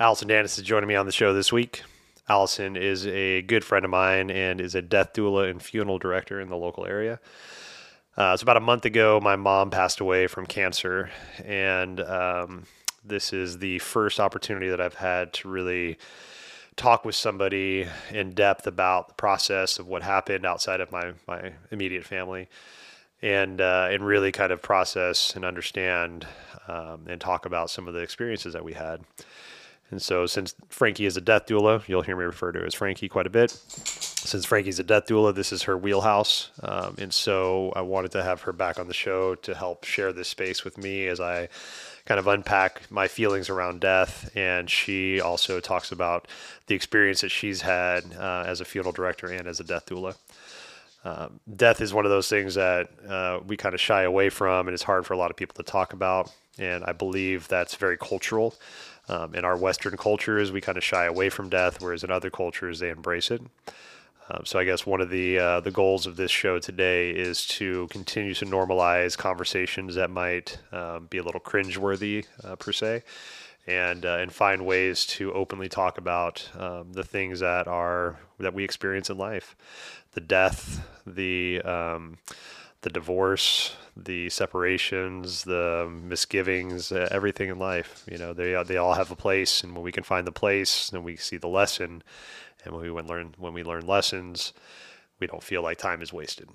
Allison Danis is joining me on the show this week. Allison is a good friend of mine and is a death doula and funeral director in the local area. Uh, so about a month ago, my mom passed away from cancer, and um, this is the first opportunity that I've had to really talk with somebody in depth about the process of what happened outside of my my immediate family, and uh, and really kind of process and understand um, and talk about some of the experiences that we had. And so, since Frankie is a death doula, you'll hear me refer to her as Frankie quite a bit. Since Frankie's a death doula, this is her wheelhouse. Um, and so, I wanted to have her back on the show to help share this space with me as I kind of unpack my feelings around death. And she also talks about the experience that she's had uh, as a funeral director and as a death doula. Um, death is one of those things that uh, we kind of shy away from, and it's hard for a lot of people to talk about. And I believe that's very cultural. Um, in our Western cultures, we kind of shy away from death, whereas in other cultures, they embrace it. Um, so I guess one of the uh, the goals of this show today is to continue to normalize conversations that might um, be a little cringeworthy uh, per se, and uh, and find ways to openly talk about um, the things that are that we experience in life, the death, the um, the divorce, the separations, the misgivings, uh, everything in life. You know, they they all have a place, and when we can find the place, then we see the lesson, and when we learn when we learn lessons, we don't feel like time is wasted.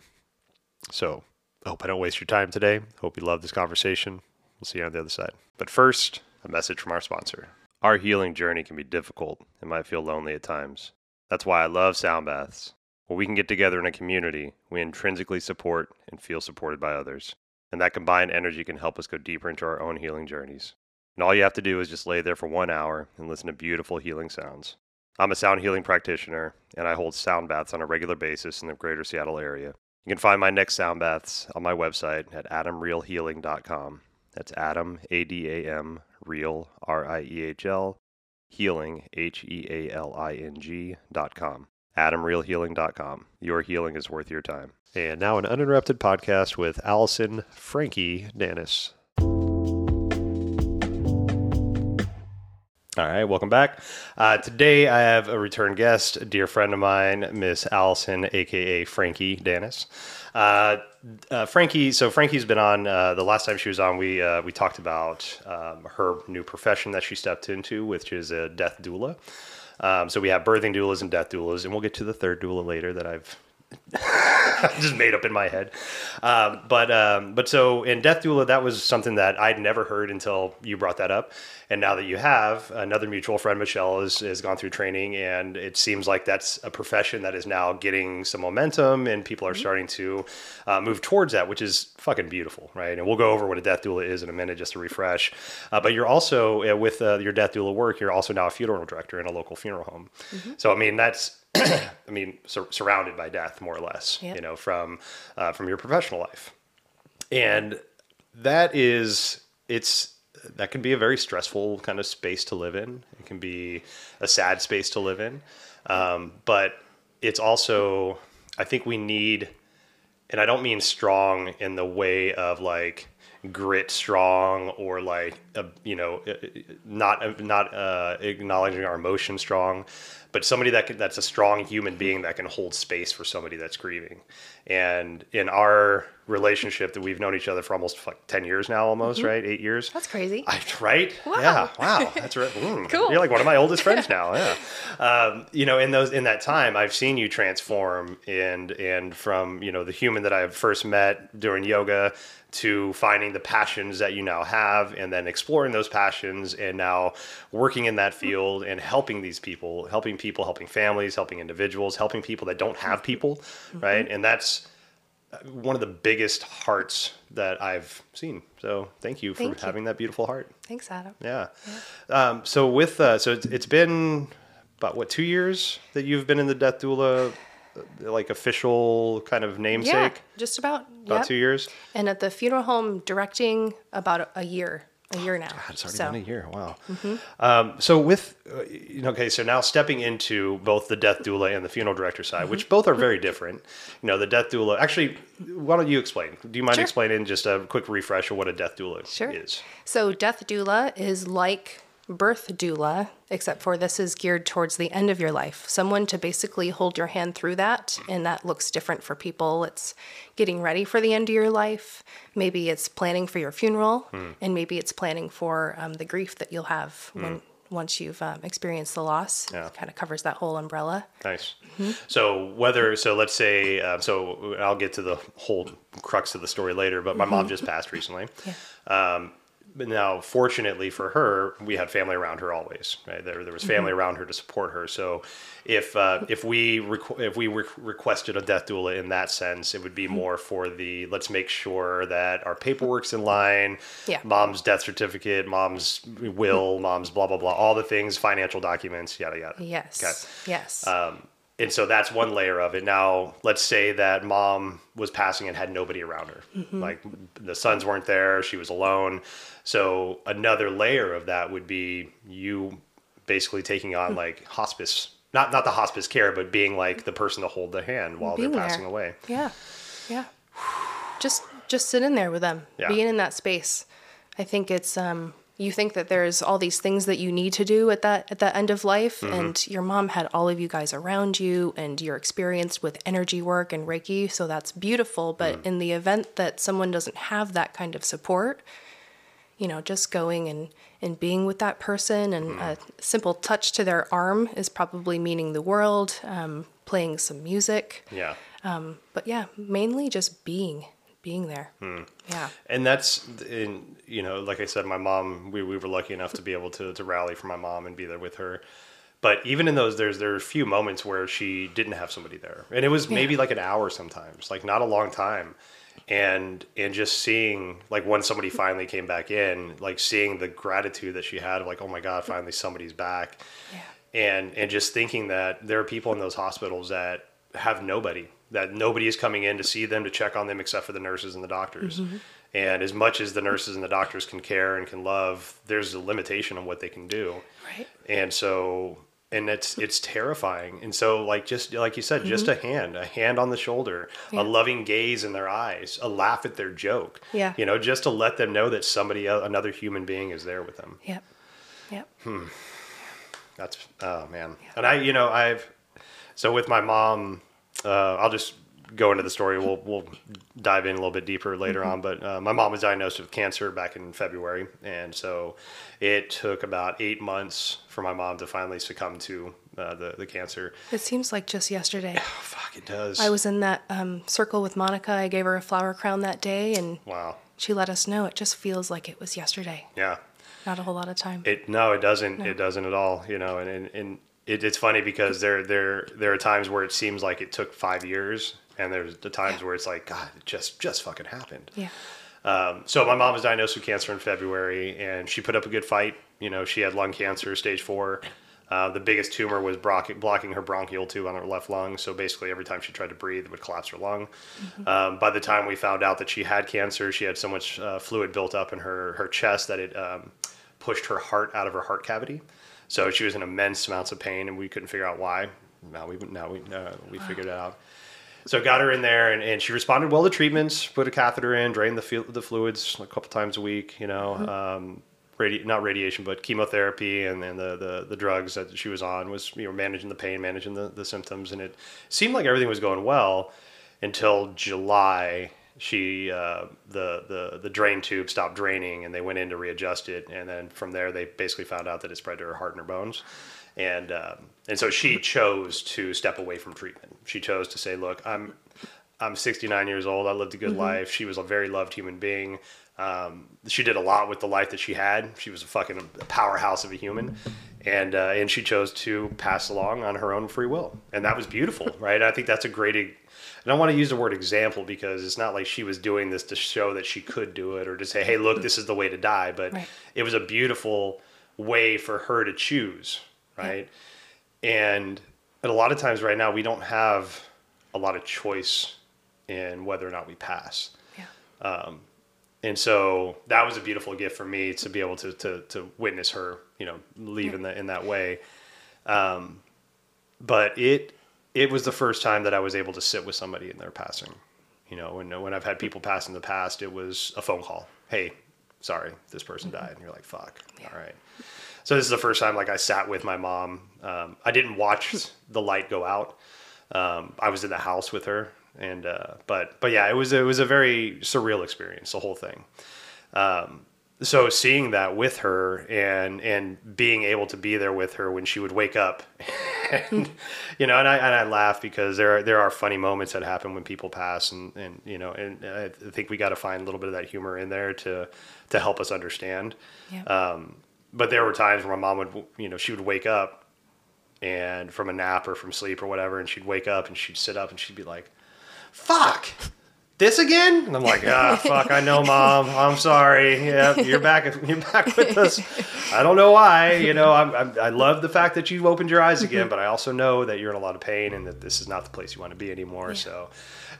So, I hope I don't waste your time today. Hope you love this conversation. We'll see you on the other side. But first, a message from our sponsor. Our healing journey can be difficult and might feel lonely at times. That's why I love sound baths. When we can get together in a community, we intrinsically support and feel supported by others. And that combined energy can help us go deeper into our own healing journeys. And all you have to do is just lay there for one hour and listen to beautiful healing sounds. I'm a sound healing practitioner, and I hold sound baths on a regular basis in the greater Seattle area. You can find my next sound baths on my website at adamriehlhealing.com. That's Adam, A D A M, Riehl, R I E H L, Healing, H E A L I N G.com adamriehlhealing.com. Your healing is worth your time. And now an uninterrupted podcast with Allison Frankie Danis. All right, welcome back. Uh, today I have a return guest, a dear friend of mine, Miss Allison, aka Frankie Danis. Uh, uh, Frankie, so Frankie's been on. Uh, the last time she was on, we uh, we talked about um, her new profession that she stepped into, which is a death doula. Um, so we have birthing doulas and death doulas, and we'll get to the third doula later that I've just made up in my head. Um, but um, but so in Death Doula, that was something that I'd never heard until you brought that up. And now that you have, another mutual friend, Michelle, has, has gone through training, and it seems like that's a profession that is now getting some momentum, and people are mm-hmm. starting to uh, move towards that, which is fucking beautiful, right? And we'll go over what a Death Doula is in a minute just to refresh. Uh, but you're also, uh, with uh, your Death Doula work, you're also now a funeral director in a local funeral home. Mm-hmm. So, I mean, that's I mean, sur- surrounded by death, more or less, yep. you know, from uh, from your professional life, and that is it's that can be a very stressful kind of space to live in. It can be a sad space to live in, um, but it's also I think we need, and I don't mean strong in the way of like grit strong or like uh, you know uh, not not uh, acknowledging our emotion strong but somebody that can, that's a strong human being that can hold space for somebody that's grieving. And in our relationship that we've known each other for almost like 10 years now, almost, mm-hmm. right? Eight years. That's crazy. I, right? Wow. Yeah. Wow. That's right. Mm. cool. You're like one of my oldest friends now. Yeah. Um, you know, in those, in that time, I've seen you transform and, and from, you know, the human that I first met during yoga to finding the passions that you now have and then exploring those passions and now working in that field and helping these people, helping people, helping families, helping individuals, helping people that don't have people, mm-hmm. right? And that's one of the biggest hearts that I've seen. So thank you for thank having you. that beautiful heart. Thanks, Adam. Yeah. yeah. Um, so with uh, so it's, it's been about what two years that you've been in the death doula like official kind of namesake? Yeah, just about. About yep. two years. And at the funeral home directing about a year. A year now. God, it's already so. been a year. Wow. Mm-hmm. Um, so with, uh, you know, okay, so now stepping into both the death doula and the funeral director side, mm-hmm. which both are very different. You know, the death doula. Actually, why don't you explain? Do you mind sure. explaining just a quick refresh of what a death doula sure. is? So death doula is like birth doula, except for this is geared towards the end of your life. Someone to basically hold your hand through that, and that looks different for people. It's getting ready for the end of your life. Maybe it's planning for your funeral, and maybe it's planning for um, the grief that you'll have when once you've um, experienced the loss. Yeah. Kind of covers that whole umbrella. Nice. So whether so, let's say uh, so. I'll get to the whole crux of the story later. But my mom just passed recently. Um, but now, fortunately for her, we had family around her always. Right? There, there was family around her to support her. So, if uh, if we requ- if we re- requested a death doula in that sense, it would be more for the let's make sure that our paperwork's in line. Yeah. Mom's death certificate, mom's will, mom's blah blah blah, all the things, financial documents, yada yada. Yes. Okay. Yes. Um, and so that's one layer of it. Now, let's say that mom was passing and had nobody around her. Like the sons weren't there, she was alone. So another layer of that would be you basically taking on like hospice, not not the hospice care, but being like the person to hold the hand while Being they're there. passing away. Yeah. Yeah. Just just sit in there with them. Yeah. Being in that space. I think it's um you think that there's all these things that you need to do at that at that end of life Mm-hmm. and your mom had all of you guys around you and you're experienced with energy work and reiki so that's beautiful but Mm. in the event that someone doesn't have that kind of support you know just going and and being with that person and Mm. a simple touch to their arm is probably meaning the world um, playing some music Yeah. but yeah, mainly just being, being there. Hmm. Yeah. and that's in you know like i said my mom we, we were lucky enough to be able to, to rally for my mom and be there with her but even in those there's there are a few moments where she didn't have somebody there and it was maybe like an hour sometimes like not a long time and and just seeing like when somebody finally came back in like seeing the gratitude that she had like oh my god finally somebody's back Yeah. and and just thinking that there are people in those hospitals that have nobody that nobody is coming in to see them to check on them except for the nurses and the doctors mm-hmm. and as much as the nurses and the doctors can care and can love there's a limitation on what they can do Right. and so and it's hmm. it's terrifying and so like just like you said just mm-hmm. a hand a hand on the shoulder Yeah. a loving gaze in their eyes a laugh at their joke Yeah. you know just to let them know that somebody uh, another human being is there with them Yep. Yep. Hmm. That's oh man. And I, you know, I've so with my mom. Uh, I'll just go into the story. We'll we'll dive in a little bit deeper later on. But uh, my mom was diagnosed with cancer back in February, and so it took about eight months for my mom to finally succumb to uh, the the cancer. It seems like just yesterday. Oh, fuck, it does. I was in that um, circle with Monica. I gave her a flower crown that day, and wow. she let us know it just feels like it was yesterday. Yeah. Not a whole lot of time. It no, it doesn't. It doesn't at all. You know, and and, and it, it's funny because there there there are times where it seems like it took five years, and there's the times Yeah. where it's like God, it just just fucking happened. yeah. Um, so my mom was diagnosed with cancer in February, and she put up a good fight. You know, she had lung cancer, stage four. Uh, the biggest tumor was block- blocking her bronchial tube on her left lung. So basically, every time she tried to breathe, it would collapse her lung. Um, by the time we found out that she had cancer, she had so much uh, fluid built up in her her chest that it um, pushed her heart out of her heart cavity. So she was in immense amounts of pain, and we couldn't figure out why. Now we now we uh, we figured it out. So got her in there, and, and she responded well to treatments. Put a catheter in, drained the fu- the fluids a couple times a week. You know, um, radi- not radiation, but chemotherapy, and then the, the the drugs that she was on was you know managing the pain, managing the, the symptoms, and it seemed like everything was going well until July. She uh, the the the drain tube stopped draining, and they went in to readjust it, and then from there they basically found out that it spread to her heart and her bones and um, and so she chose to step away from treatment. She chose to say, "Look, I'm I'm 69 years old. I lived a good life. She was a very loved human being. Um, she did a lot with the life that she had. She was a fucking powerhouse of a human." And, uh, and she chose to pass along on her own free will, and that was beautiful, right? I think that's a great. E- I want to use the word example because it's not like she was doing this to show that she could do it or to say, "Hey, look, this is the way to die." But Right. it was a beautiful way for her to choose, right? And and a lot of times right now we don't have a lot of choice in whether or not we pass. Yeah. Um, and so that was a beautiful gift for me to be able to to, to witness her, you know, leave in that in that way. Um, but it it was the first time that I was able to sit with somebody in their passing. You know, when when I've had people pass in the past, it was a phone call. Hey, sorry, this person died, and you're like, fuck, all right. so this is the first time like I sat with my mom. Um, I didn't watch the light go out. Um, I was in the house with her, and uh, but but yeah, it was it was a very surreal experience. The whole thing. Um, so seeing that with her and and being able to be there with her when she would wake up and you know and I and I laugh because there are there are funny moments that happen when people pass and and you know and I think we got to find a little bit of that humor in there to to help us understand Yeah. um, but there were times where my mom would you know she would wake up and from a nap or from sleep or whatever and she'd wake up and she'd sit up and she'd be like fuck this again? And I'm like, ah, fuck, I know, mom. I'm sorry. Yeah, you're back. You're back with us. I don't know why. You know, I'm, I'm, I love the fact that you've opened your eyes again, but I also know that you're in a lot of pain and that this is not the place you want to be anymore. So,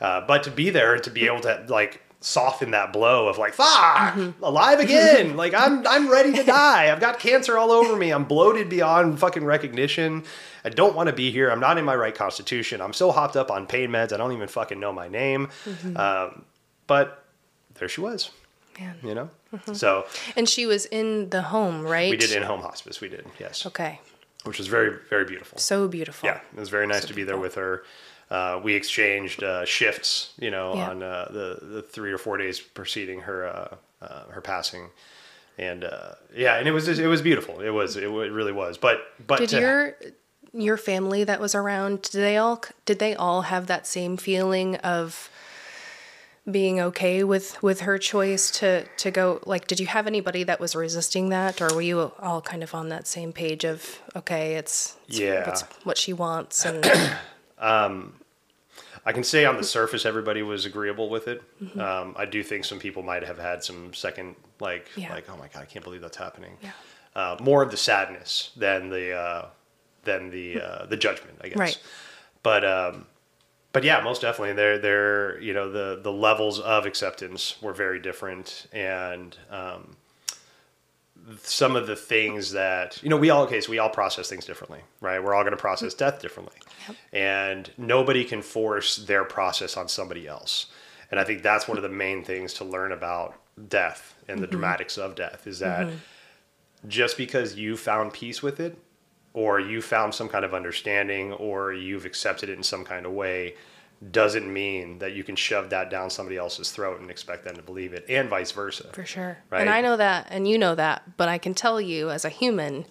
uh, but to be there and to be able to like soften that blow of like, fuck, alive again. like I'm, I'm ready to die. I've got cancer all over me. I'm bloated beyond fucking recognition. I don't want to be here. I'm not in my right constitution. I'm so hopped up on pain meds. I don't even fucking know my name. Um, but there she was, Man. you know? So And she was in the home, right? we did in home hospice. We did, yes. Okay. Which was very, very beautiful. So beautiful. Yeah, it was very nice So to be there with her. Uh, we exchanged uh, shifts, you know, Yeah. on uh, the the three or four days preceding her uh, uh, her passing, and uh, yeah, and it was just, it was beautiful. It was it, it really was. But but Did to- your your family that was around did they all did they all have that same feeling of being okay with with her choice to to go like did you have anybody that was resisting that or were you all kind of on that same page of okay it's, it's Yeah. it's what she wants and I can say on the surface everybody was agreeable with it. Mm-hmm. Um, I do think some people might have had some second like Yeah. like oh my god I can't believe that's happening. Yeah. Uh, more of the sadness than the uh, than the uh, the judgment I guess. Right. But um, but yeah, most definitely they're they're you know the the levels of acceptance were very different. And. Um, some of the things that you know we all okay so we all process things differently right? We're all going to process death differently. And nobody can force their process on somebody else. And i think that's one of the main things to learn about death and the dramatics of death is that just because you found peace with it or you found some kind of understanding or you've accepted it in some kind of way doesn't mean that you can shove that down somebody else's throat and expect them to believe it and vice versa for sure Right. and i know that and you know that but i can tell you as a human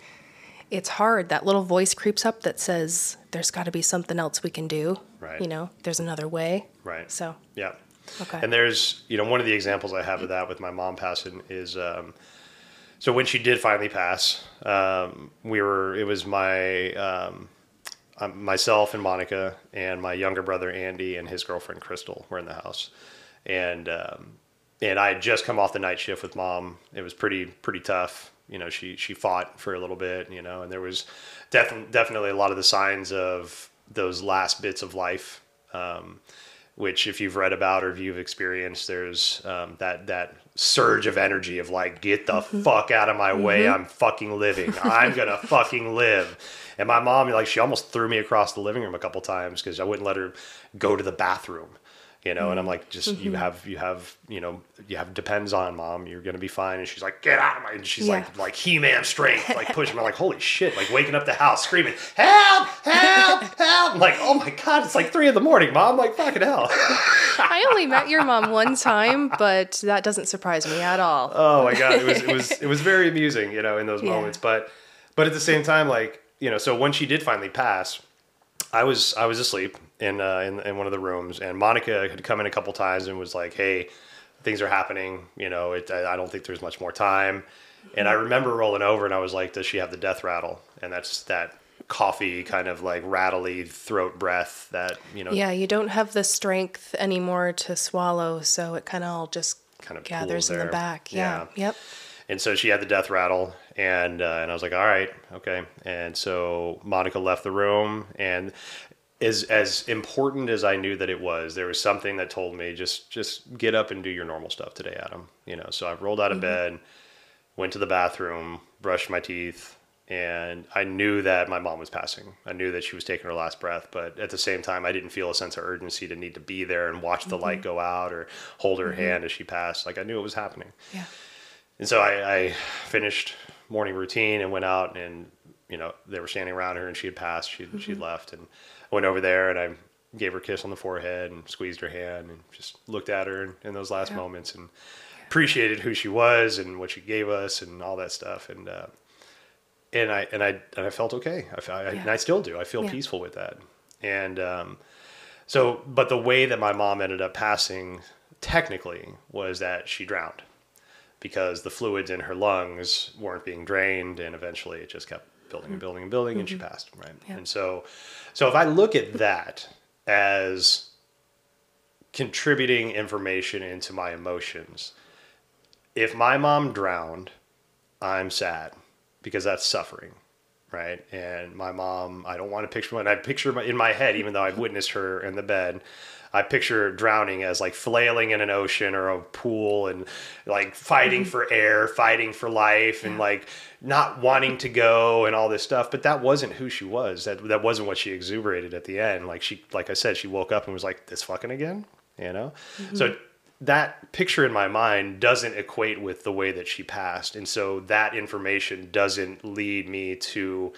it's hard that little voice creeps up that says there's got to be something else we can do Right. you know there's another way right so Yeah. Okay. And there's, you know, one of the examples I have of that with my mom passing is, um, so when she did finally pass, um, we were, it was my, um, um, myself and Monica and my younger brother Andy and his girlfriend Crystal were in the house, and um, and I had just come off the night shift with mom. It was pretty pretty tough. You know, she she fought for a little bit. You know, and there was definitely definitely a lot of the signs of those last bits of life. Um, which if you've read about or if you've experienced, there's um, that that surge of energy of like, get the mm-hmm. fuck out of my mm-hmm. way, I'm fucking living, I'm gonna fucking live. And my mom, like, she almost threw me across the living room a couple times because I wouldn't let her go to the bathroom, you know. And I'm like, just you mm-hmm. have you have you know you have depends on mom, you're gonna be fine. And she's like, get out of my, and she's Yeah. like like He Man strength, like pushing me, like holy shit, like waking up the house screaming, help, help, help. I'm like, oh my god, it's like three in the morning, mom. Like fucking hell. I only met your mom one time, but that doesn't surprise me at all. oh my god, it was it was it was very amusing, you know, in those Yeah. moments. But but at the same time, like you know, so when she did finally pass, I was I was asleep in uh, in, in one of the rooms, and Monica had come in a couple times and was like, "Hey, things are happening. You know, it, I, I don't think there's much more time." And I remember rolling over, and I was like, "Does she have the death rattle?" And that's that coffee kind of like rattly throat breath that you know Yeah, you don't have the strength anymore to swallow, so it kind of all just Kind of gathers in the back. Yeah. Yep. And so she had the death rattle, and uh, and I was like, all right, okay. And so Monica left the room, and as as important as I knew that it was, there was something that told me just just get up and do your normal stuff today, Adam. You know. So I rolled out of bed, went to the bathroom, brushed my teeth, and I knew that my mom was passing. I knew that she was taking her last breath, but at the same time, I didn't feel a sense of urgency to need to be there and watch the light go out or hold her hand as she passed. Like I knew it was happening. Yeah. And so I, I finished morning routine and went out and you know they were standing around her and she had passed. She Mm-hmm. she'd left and I went over there and I gave her a kiss on the forehead and squeezed her hand and just looked at her in, in those last Yeah. moments and appreciated who she was and what she gave us and all that stuff and uh, and I and I and I felt okay. I, I and I still do. I feel Yeah. peaceful with that. And um, so, but the way that my mom ended up passing technically was that she drowned because the fluids in her lungs weren't being drained, and eventually it just kept building and building and building, and she passed. Right. Yeah. And so, so if I look at that as contributing information into my emotions, if my mom drowned, I'm sad because that's suffering, right? And my mom, I don't want to picture when I picture my, in my head, even though I've witnessed her in the bed, I picture drowning as like flailing in an ocean or a pool and like fighting for mm-hmm. air, fighting for life, and like not wanting to go and all this stuff. But that wasn't who she was. That that wasn't what she exuberated at the end. Like she, like I said, she woke up and was like, "This fucking again," you know. So mm-hmm. That picture in my mind doesn't equate with the way that she passed. And so that information doesn't lead me to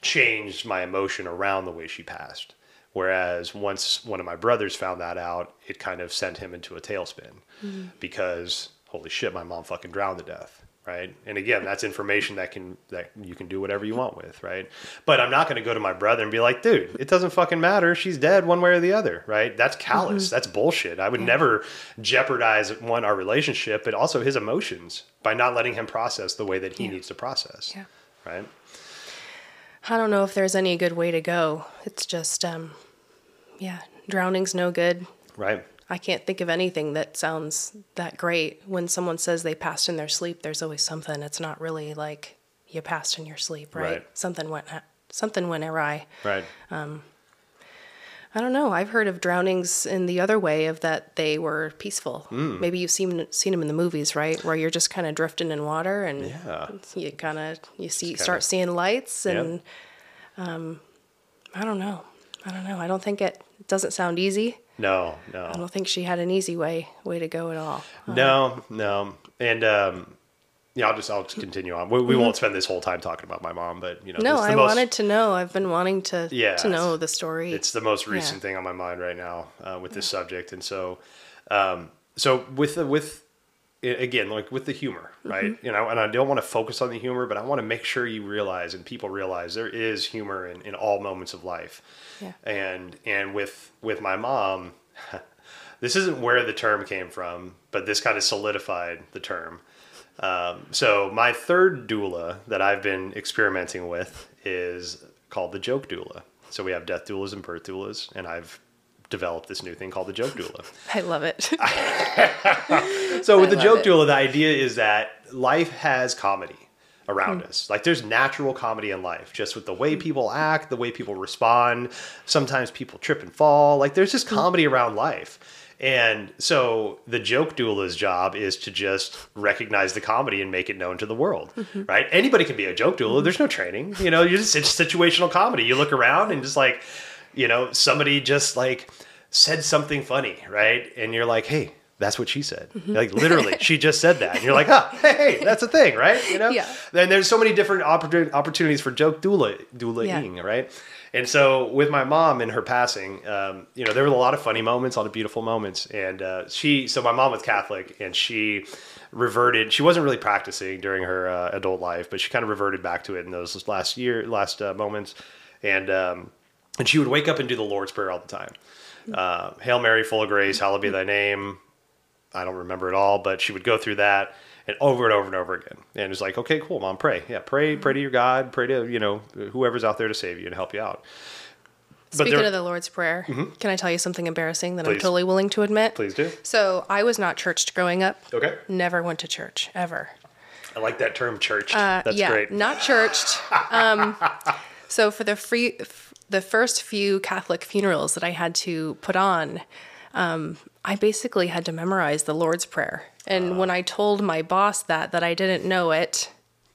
change my emotion around the way she passed. Whereas once one of my brothers found that out, it kind of sent him into a tailspin mm-hmm. because holy shit, my mom fucking drowned to death. Right. And again, that's information that can, that you can do whatever you want with. Right. But I'm not going to go to my brother and be like, dude, it doesn't fucking matter. She's dead one way or the other. Right. That's callous. That's bullshit. I would never jeopardize one, our relationship, but also his emotions by not letting him process the way that he Yeah. needs to process. Yeah. Right. I don't know if there's any good way to go. It's just, um, yeah, drowning's no good. Right. I can't think of anything that sounds that great. When someone says they passed in their sleep, there's always something. It's not really like you passed in your sleep, right? Right. Something went something went awry. Right. I don't know. I've heard of drownings in the other way of that they were peaceful. Hmm. Maybe you've seen seen them in the movies, right? Where you're just kind of drifting in water and Yeah. you kind of you see kinda- start seeing lights Yep. and um, I don't know. I don't know. I don't think it, it doesn't sound easy. No, no. I don't think she had an easy way way to go at all. No, no, and um, yeah, I'll just I'll just continue on. We, we won't spend this whole time talking about my mom, but you know, Mm-hmm. No, I most, wanted to know. I've been wanting to Yeah, to know the story. It's the most recent Yeah. thing on my mind right now uh, with this subject, and so, um, so with the with again, like with the humor, right? Mm-hmm. You know, and I don't want to focus on the humor, but I want to make sure you realize and people realize there is humor in, in all moments of life. Yeah. And and with with my mom, this isn't where the term came from, but this kind of solidified the term. Um, so my third doula that I've been experimenting with is called the joke doula. So we have death doulas and birth doulas, and I've developed this new thing called the joke doula. I love it. So with the joke it. doula, the idea is that life has comedy Hmm. around us. Like there's natural comedy in life, just with the way people act, the way people respond. Sometimes people trip and fall. Like there's Hmm. just comedy around life. And so the joke doula's job is to just recognize the comedy and make it known to the world, Mm-hmm. right? Anybody can be a joke doula. There's no training. You know, you're just it's situational comedy. You look around and just like, you know, somebody just like said something funny, right? And you're like, hey, that's what she said. Mm-hmm. Like literally, she just said that. And you're like, huh, hey, hey, that's a thing, right? You know? Yeah. Then there's so many different opportun- opportunities for joke doula, doulaing, Yeah. right? And so with my mom and her passing, um, you know, there were a lot of funny moments, a lot of beautiful moments. And uh, she, so my mom was Catholic and she reverted, she wasn't really practicing during her uh, adult life, but she kind of reverted back to it in those last year, last uh, moments. And, um, and she would wake up and do the Lord's Prayer all the time. Uh, Hail Mary, full of grace, hallowed be thy name. I don't remember it all, but she would go through that and over and over and over again. And it's like, okay, cool, mom, pray. Yeah, pray, pray to your God, pray to, you know, whoever's out there to save you and help you out. Speaking there- of the Lord's Prayer, can I tell you something embarrassing that I'm totally willing to admit? Please do. So I was not churched growing up. Okay. Never went to church ever. I like that term, church. Uh, That's yeah, great. not churched. Um, so for the free, the first few Catholic funerals that I had to put on, um, I basically had to memorize the Lord's Prayer. And when I told my boss that that I didn't know it,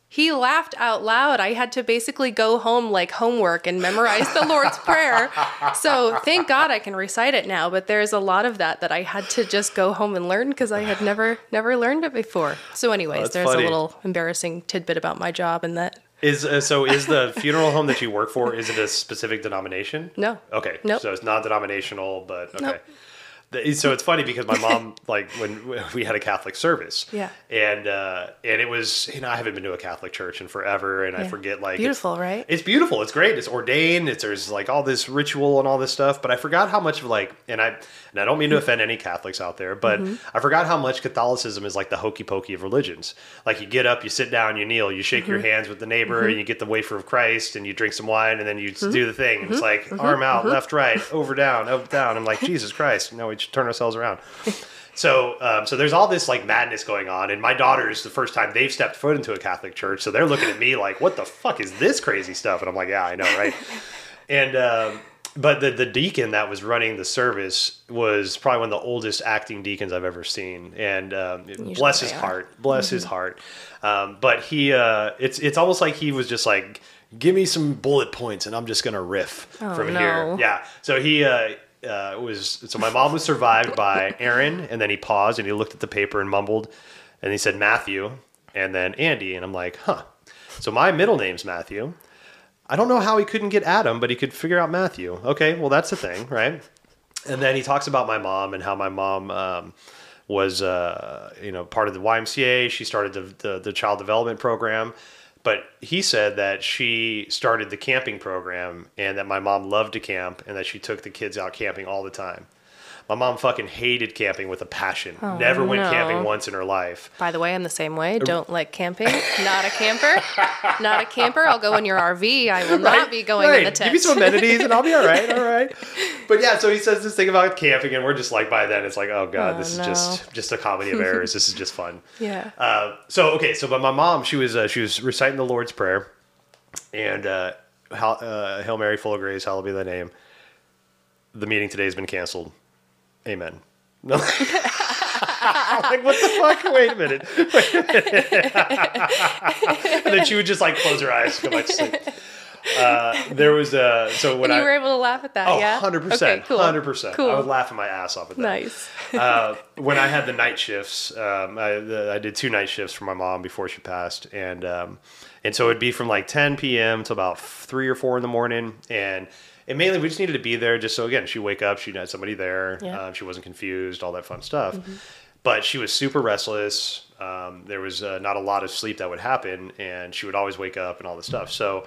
he laughed out loud. I had to basically go home like homework and memorize the Lord's Prayer. So thank God I can recite it now. But there's a lot of that that I had to just go home and learn because I had never never learned it before. So, anyways, that's there's funny. a little embarrassing tidbit about my job and that. Is uh, so? Is the funeral home that you work for? Is it a specific denomination? No. Okay. Nope. So it's non-denominational, but okay. Nope. So it's funny because my mom, like when we had a Catholic service, Yeah. and uh, and it was you know I haven't been to a Catholic church in forever, and I forget like Beautiful, it's, right? It's beautiful. It's great. It's ordained. It's there's like all this ritual and all this stuff, but I forgot how much of like and I and I don't mean to offend any Catholics out there, but Mm-hmm. I forgot how much Catholicism is like the hokey pokey of religions. Like you get up, you sit down, you kneel, you shake your Mm-hmm. hands with the neighbor, and you get the wafer of Christ, and you drink some wine, and then you Mm-hmm. do the thing. And it's like arm out, left, right, over, down, up, down. I'm like Jesus Christ. no. we should turn ourselves around. So, um, so there's all this like madness going on, and my daughters, the first time they've stepped foot into a Catholic church, so they're looking at me like, "What the fuck is this crazy stuff?" And I'm like, "Yeah, I know, right?" and um, but the the deacon that was running the service was probably one of the oldest acting deacons I've ever seen, and um, bless his are. heart, bless his heart. Um, but he, uh, it's it's almost like he was just like, "Give me some bullet points, and I'm just gonna riff from no. here." Yeah. So he. Uh, uh, was so my mom was survived by Aaron, and then he paused and he looked at the paper and mumbled, and he said Matthew, and then Andy, and I'm like, huh. So my middle name's Matthew. I don't know how he couldn't get Adam, but he could figure out Matthew. Okay, well that's the thing, right? And then he talks about my mom and how my mom um, was, uh, you know, part of the YMCA. She started the, the the child development program, but he said that she started the camping program and that my mom loved to camp and that she took the kids out camping all the time. My mom fucking hated camping with a passion. Never went no. camping once in her life. By the way, I'm the same way. Don't like camping. Not a camper. Not a camper. I'll go in your RV. I will not be going in the tent. Give me some amenities and I'll be all right. All right. But yeah, so he says this thing about camping, and we're just like, by then, it's like, oh god, Oh, this no. is just just a comedy of errors. this is just fun. yeah. Uh, so okay, so but my mom, she was uh, she was reciting the Lord's Prayer, and uh, Hail, uh, Hail Mary, full of grace, hallowed be thy name. The meeting today has been canceled. Amen. No. Like, what the fuck? Wait a minute. Wait a minute. and then she would just like close her eyes, and go back to sleep. Uh, there was a so when and you I were able to laugh at that, oh, yeah? 100 Okay, percent, cool. hundred percent. I was laughing my ass off at that Nice. uh, when I had the night shifts, um, I, the, I did two night shifts for my mom before she passed, and um, and so it'd be from like 10 p.m. to about three or four in the morning, and and mainly we just needed to be there just so again she wake up, she had somebody there, Yeah. um, she wasn't confused, all that fun stuff. But she was super restless. Um, there was uh, not a lot of sleep that would happen, and she would always wake up and all this stuff. So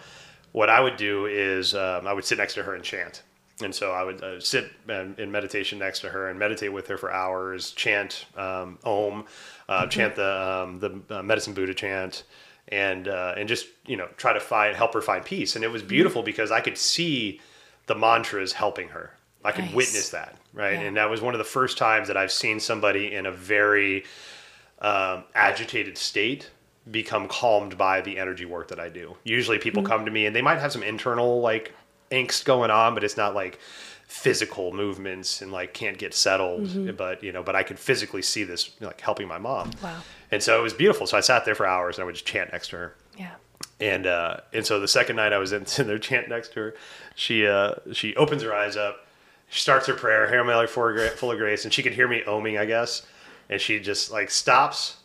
what I would do is um, I would sit next to her and chant. And so I would uh, sit um, in meditation next to her and meditate with her for hours, chant um, Om, uh, chant the um, the uh, Medicine Buddha chant, and uh, and just you know try to find help her find peace. And it was beautiful because I could see the mantras helping her. I could Nice. witness that, right? Yeah. And that was one of the first times that I've seen somebody in a very um, agitated state become calmed by the energy work that I do. Usually people come to me and they might have some internal like angst going on, but it's not like physical movements and like can't get settled. But you know, but I could physically see this like helping my mom. Wow. And so it was beautiful. So I sat there for hours and I would just chant next to her. And uh, and so the second night I was in, in there chanting next to her, she uh, she opens her eyes up, she starts her prayer, Hail Mary, full of full of grace, and she could hear me oming, I guess, and she just like stops,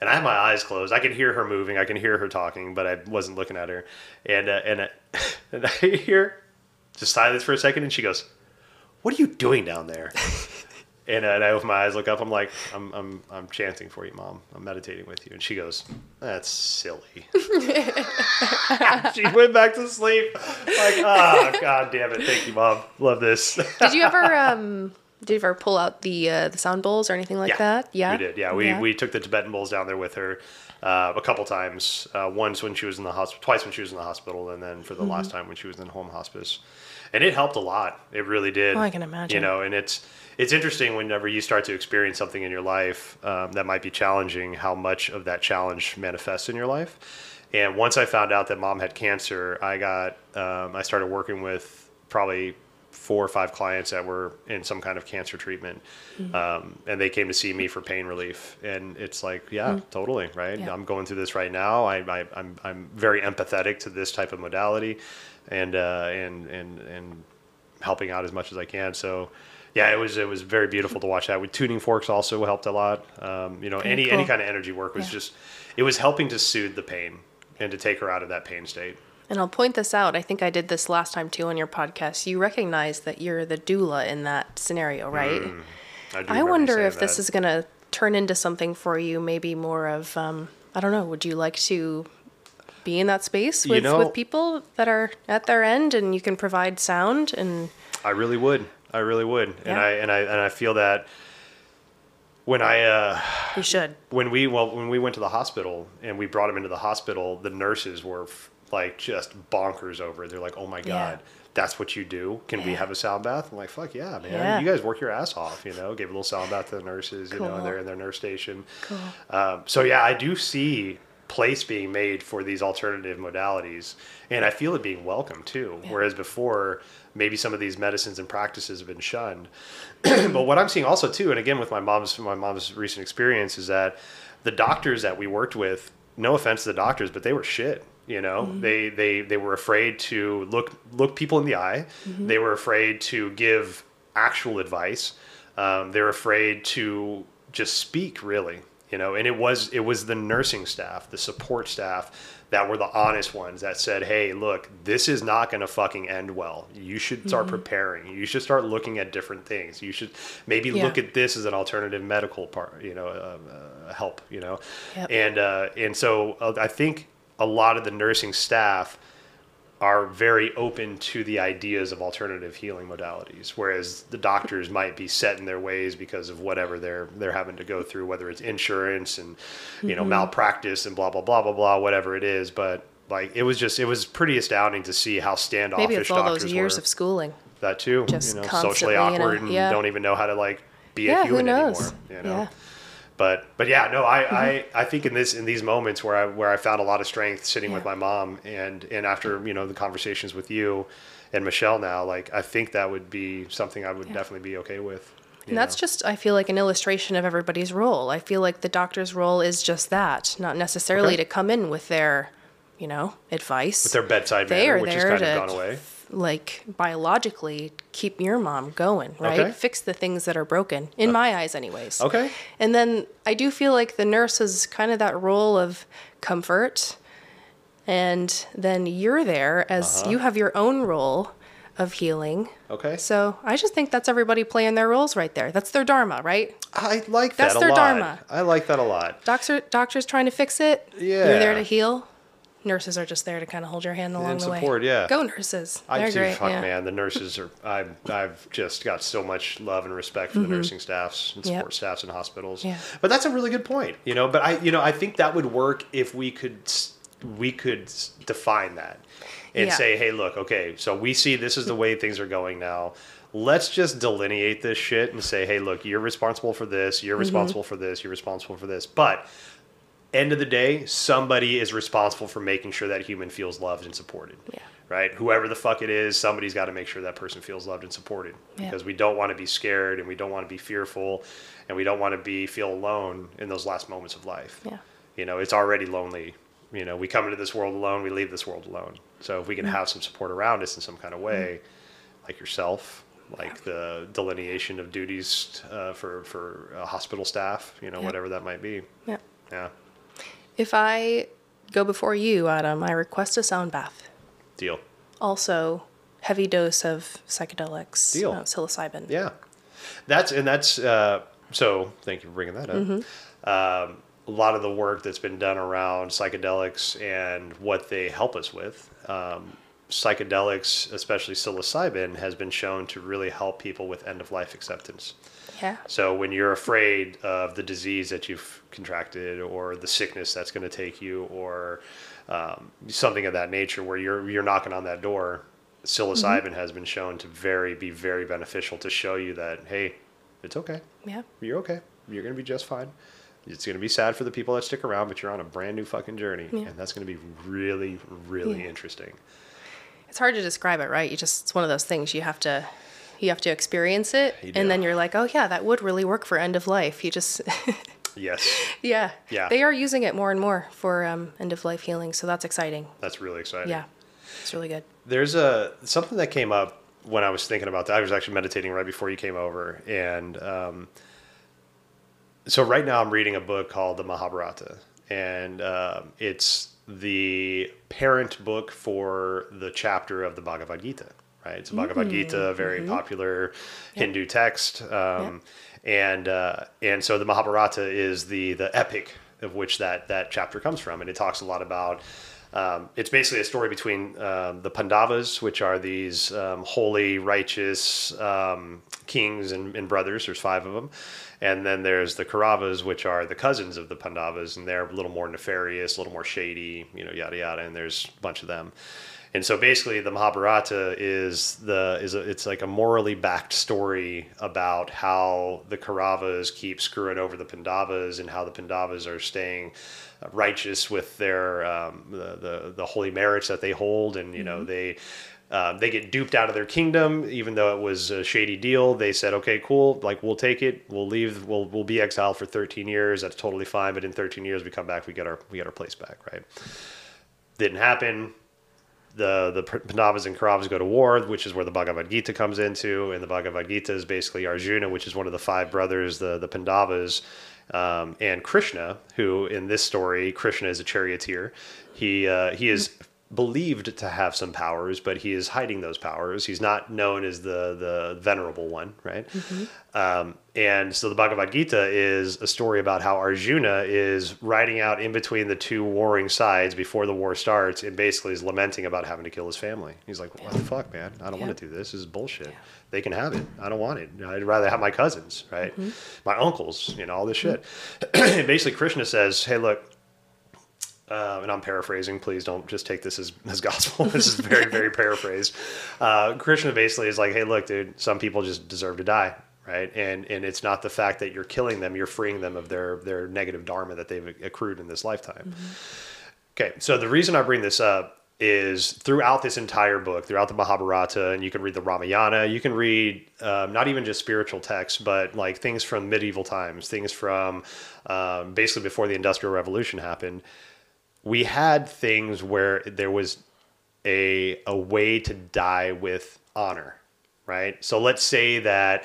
and I have my eyes closed. I can hear her moving, I can hear her talking, but I wasn't looking at her, and uh, and uh, and I hear just silence for a second, and she goes, "What are you doing down there?" And, uh, and I open my eyes, look up. I'm like, I'm, I'm, I'm chanting for you, mom. I'm meditating with you. And she goes, That's silly. she went back to sleep. Like, oh, god damn it. Thank you, mom. Love this. Did you ever um did you ever pull out the uh, the sound bowls or anything like that? Yeah. We did. Yeah. We, we took the Tibetan bowls down there with her uh, a couple times. Uh, once when she was in the hospital, twice when she was in the hospital, and then for the Mm-hmm. last time when she was in home hospice. And it helped a lot. It really did. Oh, I can imagine. You know, and it's it's interesting whenever you start to experience something in your life um, that might be challenging, how much of that challenge manifests in your life. And once I found out that mom had cancer, I got um, I started working with probably four or five clients that were in some kind of cancer treatment, um, and they came to see me for pain relief. And it's like, yeah, totally, right? Yeah. I'm going through this right now. I, I, I'm I'm very empathetic to this type of modality, and uh, and and and helping out as much as I can. So. Yeah, it was it was very beautiful to watch that. With tuning forks also helped a lot. Um, you know, any any kind of energy work was Yeah. just it was helping to soothe the pain and to take her out of that pain state. And I'll point this out. I think I did this last time too on your podcast. You recognize that you're the doula in that scenario, right? I, do I you wonder if this is going to turn into something for you, maybe more of, um, I don't know, would you like to be in that space You with, know- with people that are at their end and you can provide sound and I really would. I really would. And I and I and I feel that when I uh, you should. when we well when we went to the hospital and we brought him into the hospital, the nurses were f- like just bonkers over it. They're like, "Oh my god, that's what you do? Can we have a sound bath?" I'm like, "Fuck yeah, man! Yeah. You guys work your ass off." You know, gave a little sound bath to the nurses. You know, and they're in their nurse station. Cool. Um, so yeah, I do see place being made for these alternative modalities, and I feel it being welcome too. Whereas before, maybe some of these medicines and practices have been shunned. but what I'm seeing also too, and again with my mom's my mom's recent experience, is that the doctors that we worked with, no offense to the doctors, but they were shit. You know, they they they were afraid to look look people in the eye. They were afraid to give actual advice. Um, they're afraid to just speak really you know and it was it was the nursing staff the support staff that were the honest ones that said hey look this is not going to fucking end well. You should start preparing. You should start looking at different things. You should maybe Yeah. look at this as an alternative medical part you know uh, uh, help you know? Yep. and uh, and so uh, i think a lot of the nursing staff are very open to the ideas of alternative healing modalities, whereas the doctors might be set in their ways because of whatever they're they're having to go through, whether it's insurance and you know mm-hmm. malpractice and blah blah blah blah blah, whatever it is. But like it was just it was pretty astounding to see how standoffish Maybe it's all doctors those years were. of schooling. that too, just you know, socially in a- awkward and yeah. don't even know how to like be Yeah, a human anymore. You know. Yeah. But but yeah, no, I, Mm-hmm. I, I think in this in these moments where I where I found a lot of strength sitting with my mom and and after you know the conversations with you and Michelle now, like I think that would be something I would Yeah. definitely be okay with. And that's know? just, I feel like, an illustration of everybody's role. I feel like the doctor's role is just that, not necessarily Okay. to come in with their, you know, advice. with their bedside they manner, which has kind of gone away. like, biologically keep your mom going, right? Okay. Fix the things that are broken, in my eyes, anyways. Okay. And then I do feel like the nurse is kind of that role of comfort. And then you're there as Uh-huh. you have your own role of healing. Okay. So I just think that's everybody playing their roles right there. That's their dharma, right? I like That's that a their lot. dharma. I like that a lot. Doctor, doctors trying to fix it. Yeah. You're there to heal. Nurses are just there to kind of hold your hand along And the support, way. yeah. Go nurses. I They're do. great. Fuck yeah. man, the nurses are. I've I've just got so much love and respect for the nursing staffs and Mm-hmm. Yep. support staffs in hospitals. Yeah. But that's a really good point. You know, but I you know I think that would work if we could we could define that and Yeah. say, hey, look, okay, so we see this is the way things are going now. Let's just delineate this shit and say, hey, look, you're responsible for this. You're Mm-hmm. responsible for this. You're responsible for this. But end of the day, somebody is responsible for making sure that human feels loved and supported. Yeah. Right? Whoever the fuck it is, somebody's got to make sure that person feels loved and supported. Yeah. Because we don't want to be scared and we don't want to be fearful and we don't want to be feel alone in those last moments of life. Yeah. You know, it's already lonely. You know, we come into this world alone, we leave this world alone. So if we can have some support around us in some kind of way, like yourself, like the delineation of duties uh, for for uh, hospital staff, you know, Yeah. whatever that might be. Yeah. Yeah. If I go before you, Adam, I request a sound bath. Deal. Also, heavy dose of psychedelics, Deal. uh, psilocybin. Yeah, that's and that's uh, so. Thank you for bringing that up. Um, a lot of the work that's been done around psychedelics and what they help us with. Um, psychedelics, especially psilocybin, has been shown to really help people with end of life acceptance. Yeah. So when you're afraid of the disease that you've contracted or the sickness that's going to take you or um, something of that nature where you're you're knocking on that door, psilocybin has been shown to very be very beneficial to show you that hey, it's okay. Yeah. You're okay. You're going to be just fine. It's going to be sad for the people that stick around, but you're on a brand new fucking journey, Yeah. and that's going to be really, really Yeah. interesting. It's hard to describe it, right? You just it's one of those things you have to you have to experience it You do. and then you're like, "Oh yeah, that would really work for end of life." You just Yes, yeah. Yeah. They are using it more and more for um, end of life healing, so that's exciting. that's really exciting. Yeah. It's really good. There's a something that came up when I was thinking about that. I was actually meditating right before you came over, and um, so right now I'm reading a book called the Mahabharata, and um, it's the parent book for the chapter of the Bhagavad Gita. Right, it's a Bhagavad Gita, a very popular Hindu text, um, and uh, and so the Mahabharata is the the epic of which that that chapter comes from, and it talks a lot about. Um, it's basically a story between um, the Pandavas, which are these um, holy, righteous um, kings and, and brothers. There's five of them, and then there's the Kauravas, which are the cousins of the Pandavas, and they're a little more nefarious, a little more shady, you know, yada yada. And there's a bunch of them. And so basically, the Mahabharata is the is a, it's like a morally backed story about how the Kauravas keep screwing over the Pandavas and how the Pandavas are staying righteous with their um, the, the the holy merits that they hold, and you know they. Um, they get duped out of their kingdom, even though it was a shady deal. They said, "Okay, cool. Like we'll take it. We'll leave. We'll we'll be exiled for 13 years. That's totally fine. But in 13 years, we come back. We get our we get our place back. Right? Didn't happen the the Pandavas and Kauravas go to war, which is where the Bhagavad Gita comes into, and the Bhagavad Gita is basically Arjuna, which is one of the five brothers, the the Pandavas, um, and Krishna, who in this story, Krishna is a charioteer. He uh, he is believed to have some powers, but he is hiding those powers. He's not known as the the venerable one, right? Mm-hmm. Um, and so the Bhagavad Gita is a story about how Arjuna is riding out in between the two warring sides before the war starts, and basically is lamenting about having to kill his family. He's like, "What the fuck, man? I don't want to do this. This is bullshit. They can have it. I don't want it. I'd rather have my cousins, right? Mm-hmm. My uncles, you know, all this mm-hmm. shit." and basically, Krishna says, "Hey, look." Uh, and I'm paraphrasing. Please don't just take this as, as gospel. this is very, very paraphrased. Uh, Krishna basically is like, hey, look, dude, some people just deserve to die, right? And and it's not the fact that you're killing them; you're freeing them of their their negative dharma that they've accrued in this lifetime. Okay, so the reason I bring this up is throughout this entire book, throughout the Mahabharata, and you can read the Ramayana, you can read um, not even just spiritual texts, but like things from medieval times, things from um, basically before the Industrial Revolution happened we had things where there was a a way to die with honor, right? So let's say that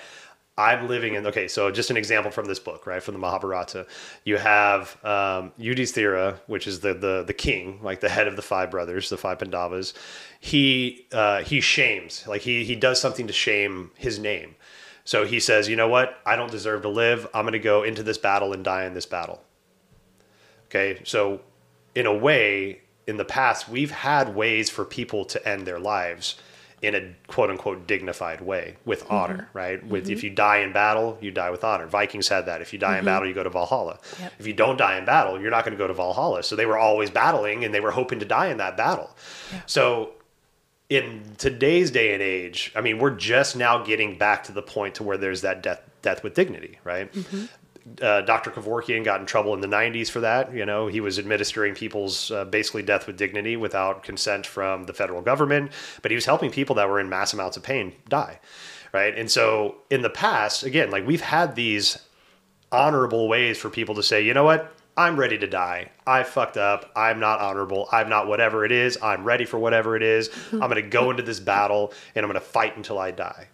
I'm living in okay, so just an example from this book, right, from the Mahabharata. You have um, Yudhishthira, which is the the the king, like the head of the five brothers, the five Pandavas. He uh, he shames, like he he does something to shame his name. So he says, you know what? I don't deserve to live. I'm going to go into this battle and die in this battle. Okay, so in a way, in the past, we've had ways for people to end their lives in a quote unquote dignified way with mm-hmm. honor, right? With if mm-hmm. you die in battle, you die with honor. Vikings had that. If you die in mm-hmm. battle, you go to Valhalla. Yep. If you don't die in battle, you're not going to go to Valhalla. So they were always battling and they were hoping to die in that battle. So in today's day and age, I mean, we're just now getting back to the point to where there's that death death with dignity, right? Uh, Dr. Kevorkian got in trouble in the 90s for that. You know, he was administering people's uh, basically death with dignity without consent from the federal government, but he was helping people that were in mass amounts of pain die, right? And so in the past, again, like we've had these honorable ways for people to say, you know what? I'm ready to die. I fucked up. I'm not honorable. I'm not whatever it is. I'm ready for whatever it is. I'm going to go into this battle and I'm going to fight until I die.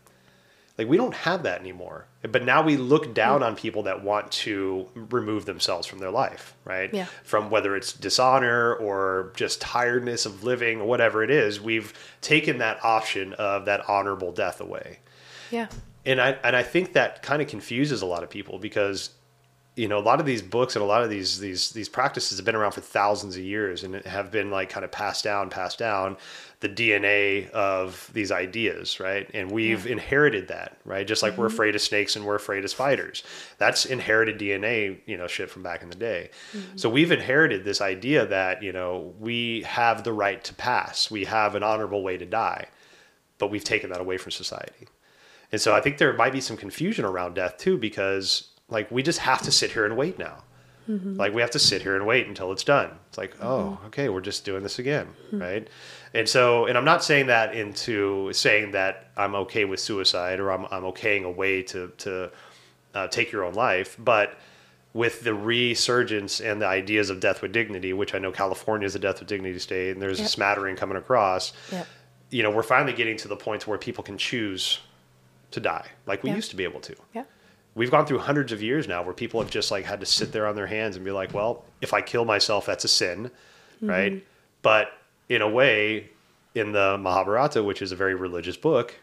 Like we don't have that anymore. But now we look down on people that want to remove themselves from their life, right? Yeah. From whether it's dishonor or just tiredness of living or whatever it is, we've taken that option of that honorable death away Yeah. and I and I think that kind of confuses a lot of people because you know a lot of these books and a lot of these these these practices have been around for thousands of years and have been like kind of passed down passed down the DNA of these ideas right? And we've inherited that right? Just like we're mm-hmm. afraid of snakes and we're afraid of spiders. That's inherited DNA you know shit from back in the day. Mm-hmm. So we've inherited this idea that you know we have the right to pass. We have an honorable way to die but we've taken that away from society. And so I think there might be some confusion around death too, because like we just have to sit here and wait now. Mm-hmm. Like we have to sit here and wait until it's done. It's like, oh, mm-hmm. okay, we're just doing this again, mm-hmm. right? And so, and I'm not saying that into saying that I'm okay with suicide or I'm, I'm okaying a way to, to uh, take your own life, but with the resurgence and the ideas of death with dignity, which I know California is a death with dignity state, and there's Yep. a smattering coming across, Yep. you know, we're finally getting to the point where people can choose to die like we Yeah. used to be able to. Yeah. We've gone through hundreds of years now where people have just like had to sit there on their hands and be like, well, if I kill myself, that's a sin, mm-hmm. right? But in a way, in the Mahabharata, which is a very religious book,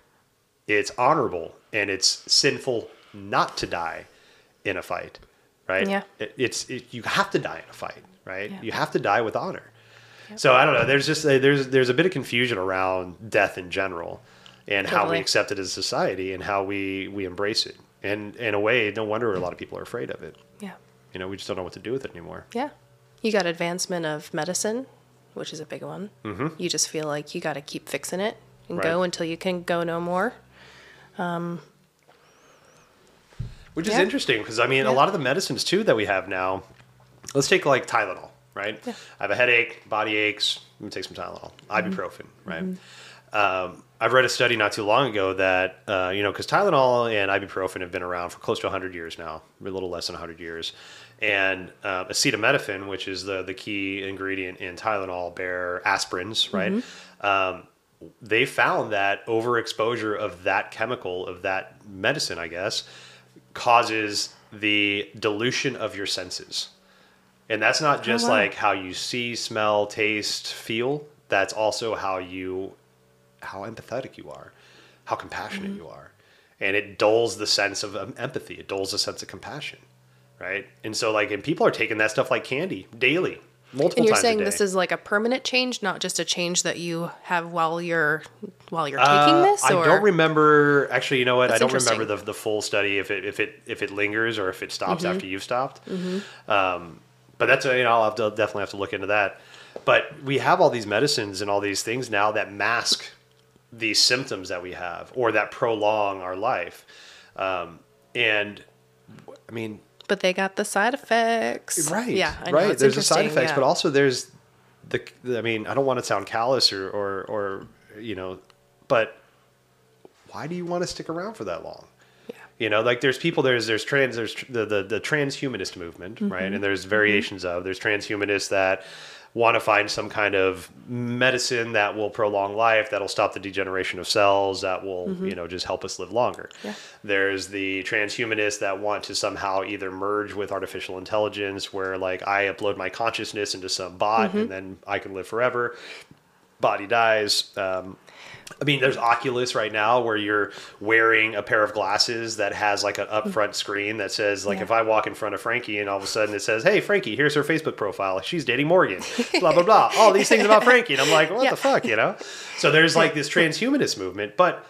it's honorable and it's sinful not to die in a fight, right? Yeah. It, it's it, you have to die in a fight, right? Yeah. You have to die with honor. So I don't know. There's just a, there's there's a bit of confusion around death in general, and how we accept it as a society and how we we embrace it. And in a way, no wonder a lot of people are afraid of it. Yeah. You know, we just don't know what to do with it anymore. Yeah. You got advancement of medicine, which is a big one. Mm-hmm. You just feel like you got to keep fixing it and go until you can go no more. Which is Yeah. interesting because I mean, a lot of the medicines too that we have now. Let's take like Tylenol, right? I have a headache, body aches. Let me take some Tylenol, Mm-hmm. ibuprofen, right? Um, I've read a study not too long ago that uh, you know because Tylenol and ibuprofen have been around for close to 100 years now, a little less than 100 years, and uh, acetaminophen, which is the the key ingredient in Tylenol, Bayer aspirins, right? Um, they found that overexposure of that chemical of that medicine, I guess, causes the dilution of your senses. And that's not just wow. like how you see, smell, taste, feel. That's also how you how empathetic you are, how compassionate you are. And it dulls the sense of um, empathy. It dulls the sense of compassion, right? And so like and people are taking that stuff like candy daily, multiple And you're saying this is like a permanent change, not just a change that you have while you're while you're taking this. Uh, I don't remember. Actually, you know what? That's I don't remember the, the full study if it if it if it lingers or if it stops Mm-hmm. after you've stopped. Um, but that's you know I'll have to definitely have to look into that. But we have all these medicines and all these things now that mask these symptoms that we have or that prolong our life. Um, and I mean, But they got the side effects. right? Yeah. I right. There's the side effects, yeah. but also there's the. I mean, I don't want to sound callous or or or you know, but why do you want to stick around for that long? Yeah. You know, like there's people, there's there's trans, there's the the, the transhumanist movement, right? And there's variations of there's transhumanists that want to find some kind of medicine that will prolong life, that'll stop the degeneration of cells, that will you know just help us live longer. Yeah. There's the transhumanists that want to somehow either merge with artificial intelligence, where like I upload my consciousness into some bot and then I can live forever. Body dies. Um, I mean, there's Oculus right now where you're wearing a pair of glasses that has like an upfront screen that says, like, Yeah. if I walk in front of Frankie and all of a sudden it says, "Hey, Frankie, here's her Facebook profile. She's dating Morgan." blah blah blah. All these things about Frankie, and I'm like, what Yeah. the fuck, you know? So there's like this transhumanist movement, but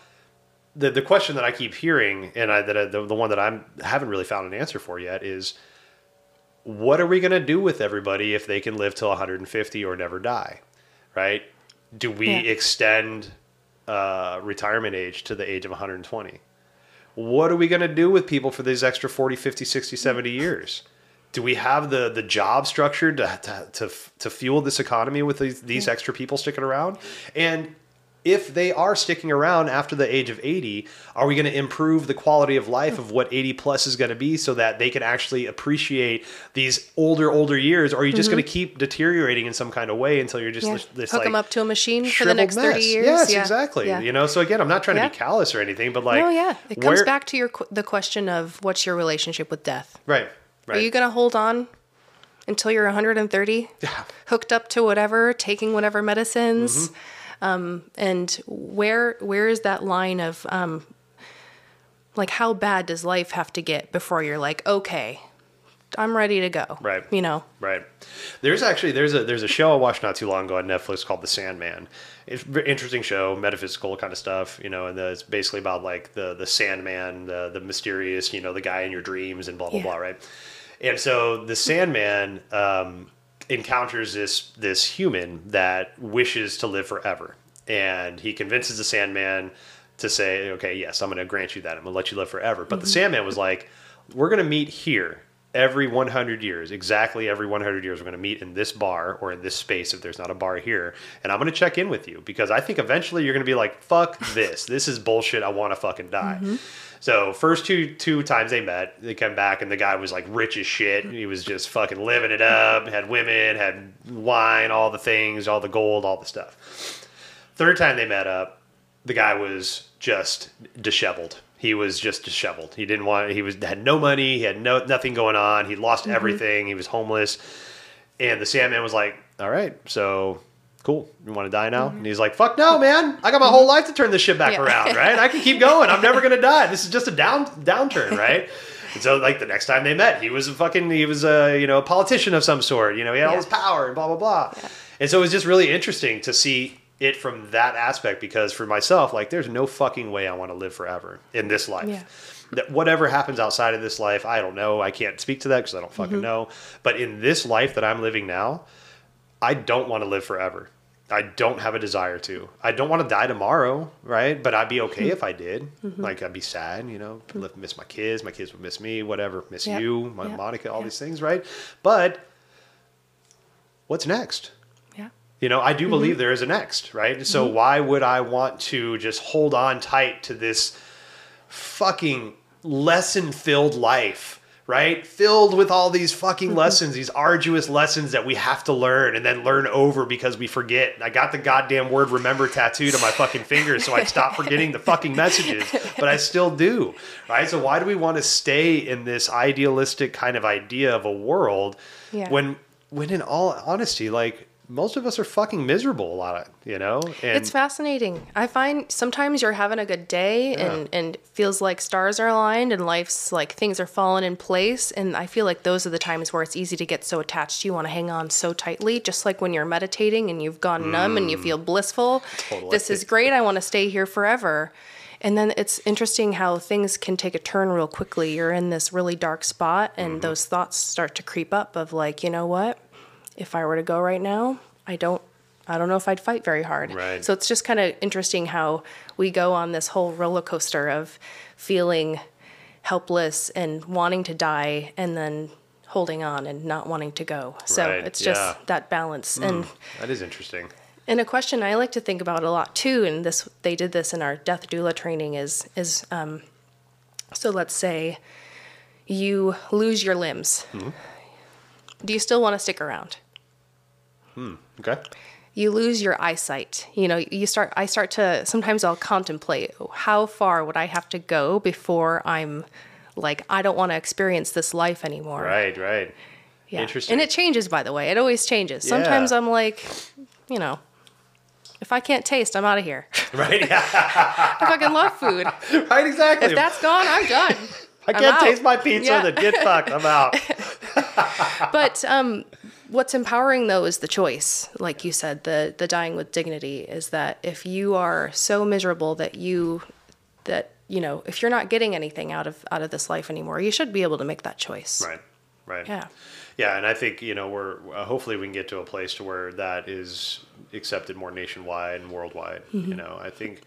the the question that I keep hearing, and I, that I, the the one that I'm haven't really found an answer for yet is, what are we gonna do with everybody if they can live till 150 or never die, right? Do we Yeah. extend uh, retirement age to the age of 120? What are we going to do with people for these extra 40, 50, 60, 70 years? Do we have the, the job structure to, to, to, to fuel this economy with these, these extra people sticking around? And if they are sticking around after the age of 80, are we going to improve the quality of life of what 80 plus is going to be so that they can actually appreciate these older, older years? Or are you just going to keep deteriorating in some kind of way until you're just Yeah. this, this Hook like them up to a machine for the next 30 years. Yes, yeah. exactly. Yeah. You know, so again, I'm not trying to be callous or anything, but like, no, yeah. It comes where- back to your qu- the question of what's your relationship with death. right, right. Are you going to hold on until you're 130, Yeah. hooked up to whatever, taking whatever medicines? Mm-hmm. Um, and where where is that line of um, like how bad does life have to get before you're like, okay, I'm ready to go? Right. You know. Right. There's actually there's a there's a show I watched not too long ago on Netflix called The Sandman. It's a very interesting show, metaphysical kind of stuff, you know, and the, it's basically about like the the Sandman, the the mysterious, you know, the guy in your dreams and blah blah Yeah. blah, right? And so the Sandman um, encounters this this human that wishes to live forever, and he convinces the Sandman to say, "Okay, yes, I'm going to grant you that. I'm going to let you live forever." But the mm-hmm. Sandman was like, "We're going to meet here." every 100 years, exactly every 100 years, we're going to meet in this bar or in this space if there's not a bar here. And I'm going to check in with you because I think eventually you're going to be like, fuck this. This is bullshit. I want to fucking die. Mm-hmm. So first two two times they met, they come back and the guy was like rich as shit. He was just fucking living it up, had women, had wine, all the things, all the gold, all the stuff. Third time they met up, the guy was just disheveled. He was just disheveled. He didn't want. He was had no money. He had no nothing going on. He lost mm-hmm. everything. He was homeless. And the Sandman was like, "All right, so cool. You want to die now?" And mm-hmm. he's like, "Fuck no, man. I got my whole mm-hmm. life to turn this shit back Yeah. around. Right? I can keep going. I'm never gonna die. This is just a down downturn, right?" And so, like the next time they met, he was a fucking he was a you know a politician of some sort. You know, he had all Yeah. this power and blah blah blah. And so it was just really interesting to see it from that aspect because for myself, like, there's no fucking way I want to live forever in this life. Yeah. That whatever happens outside of this life, I don't know. I can't speak to that because I don't fucking mm-hmm. know. But in this life that I'm living now, I don't want to live forever. I don't have a desire to. I don't want to die tomorrow, right? But I'd be okay hmm. if I did. Mm-hmm. Like I'd be sad, you know, hmm. live- miss my kids, my kids would miss me, whatever, miss Yep. you, my Yep. Monica, all Yep. these things, right? But what's next? Yeah. You know, I do Mm-hmm. believe there is a next, right? So mm-hmm. why would I want to just hold on tight to this fucking lesson filled life, right? Filled with all these fucking Mm-hmm. lessons, these arduous lessons that we have to learn and then learn over because we forget. I got the goddamn word remember tattooed on my fucking finger so I'd stop forgetting the fucking messages, but I still do, right? So why do we want to stay in this idealistic kind of idea of a world Yeah. when when in all honesty, like most of us are fucking miserable a lot of, you know? And it's fascinating. I find sometimes you're having a good day and and feels like stars are aligned and life's like things are falling in place and I feel like those are the times where it's easy to get so attached. You want to hang on so tightly, just like when you're meditating and you've gone numb and you feel blissful. Mm. Totally. This is great. I want to stay here forever. And then it's interesting how things can take a turn real quickly. You're in this really dark spot and Mm-hmm. those thoughts start to creep up of like, you know what? If I were to go right now, I don't I don't know if I'd fight very hard. Right. So it's just kind of interesting how we go on this whole roller coaster of feeling helpless and wanting to die and then holding on and not wanting to go. So Right, it's just yeah. that balance. And that is interesting. and a question I like to think about a lot too, and this they did this in our death doula training is is um, so let's say you lose your limbs. Mm-hmm. Do you still want to stick around? Okay. you lose your eyesight you know you start i start to sometimes i'll contemplate how far would i have to go before i'm like i don't want to experience this life anymore Right, right. yeah. Interesting. and it changes by the way it always changes sometimes i'm like you know if i can't taste i'm out of here Right. Yeah. i fucking love food right, exactly. if that's gone i'm done I can't taste my pizza, Yeah. then get fucked. I'm out. but um, what's empowering though is the choice like you said the the dying with dignity is that if you are so miserable that you that you know if you're not getting anything out of out of this life anymore you should be able to make that choice Right. Right. yeah Yeah, and I think you know we're uh, hopefully we can get to a place to where that is accepted more nationwide and worldwide. Mm-hmm. You know, I think,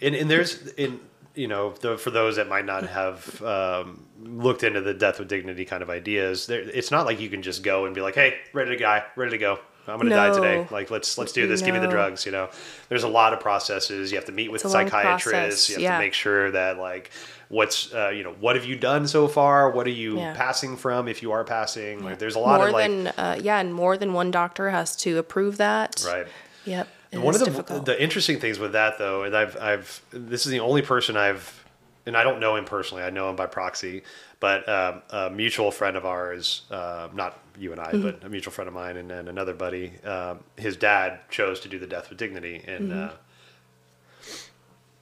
and, and there's in you know the, for those that might not have um, looked into the death with dignity kind of ideas, there, it's not like you can just go and be like, hey, ready to die, ready to go. I'm gonna die today. Like let's let's do this. Give me the drugs. You know, there's a lot of processes. You have to meet with It's long psychiatrists. You have yeah. to make sure that like what's uh, you know what have you done so far? What are you Yeah. passing from if you are passing? Like there's a lot more of like than uh, yeah and more than one doctor has to approve that right. yep it One of the difficult. the interesting things with that though, and I've I've this is the only person I've and I don't know him personally. I know him by proxy, but um, a mutual friend of ours, uh, not you and I, Mm-hmm. but a mutual friend of mine and, and another buddy. Um, his dad chose to do the death with dignity, and Mm-hmm. uh,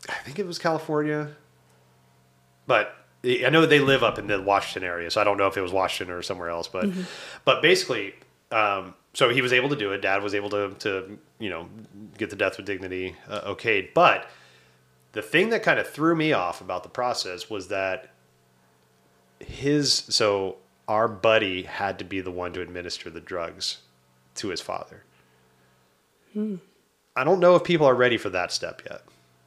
I think it was California, but I know they live up in the Washington area, so I don't know if it was Washington or somewhere else. But Mm-hmm. but basically, um, so he was able to do it. Dad was able to to you know get the death with dignity uh, okayed. But the thing that kind of threw me off about the process was that his so our buddy had to be the one to administer the drugs to his father. I don't know if people are ready for that step yet.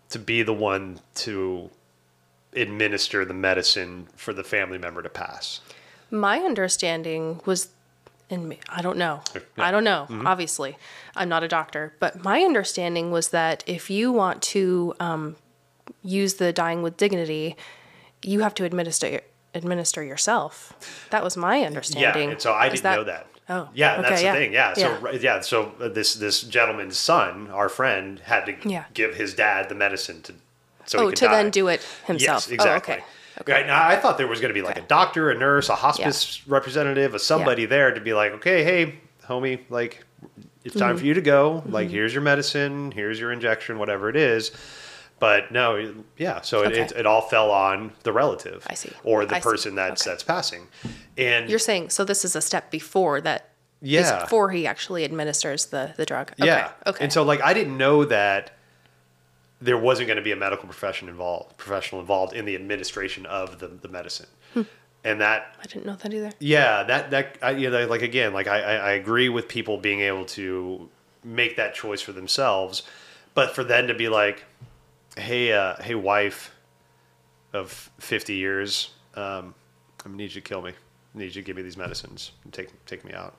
To be the one to administer the medicine for the family member to pass. My understanding was, and I don't know, I don't know, obviously, I'm not a doctor, but my understanding was that if you want to um, use the dying with dignity, you have to administer administer yourself. That was my understanding. Yeah, and so I Is didn't know that. Oh, yeah, and that's okay, the yeah, thing. Yeah, so yeah. yeah, so uh, this this gentleman's son, our friend, had to Yeah. give his dad the medicine to so he Oh, to die. then do it himself. Yes, exactly. Oh, okay. Now, I thought there was going to be like Okay. a doctor, a nurse, a hospice representative, a somebody there to be like, okay, hey, homie, like it's Mm-hmm. time for you to go. Like, here's your medicine, here's your injection, whatever it is. But no, yeah. So it, Okay. it, it all fell on the relative, I see. or the I see. person that's Okay. that's passing. And You're saying so this is a step before that. Yeah. before he actually administers the the drug. Okay. Yeah. Okay. And so like I didn't know that there wasn't going to be a medical profession involved, professional involved in the administration of the, the medicine. Hmm. And that I didn't know that either. yeah, that that I, you know, like again, like I, I I agree with people being able to make that choice for themselves, but for them to be like, hey, uh, hey, wife of fifty years, um, I need you to kill me. I need you to give me these medicines and take take me out.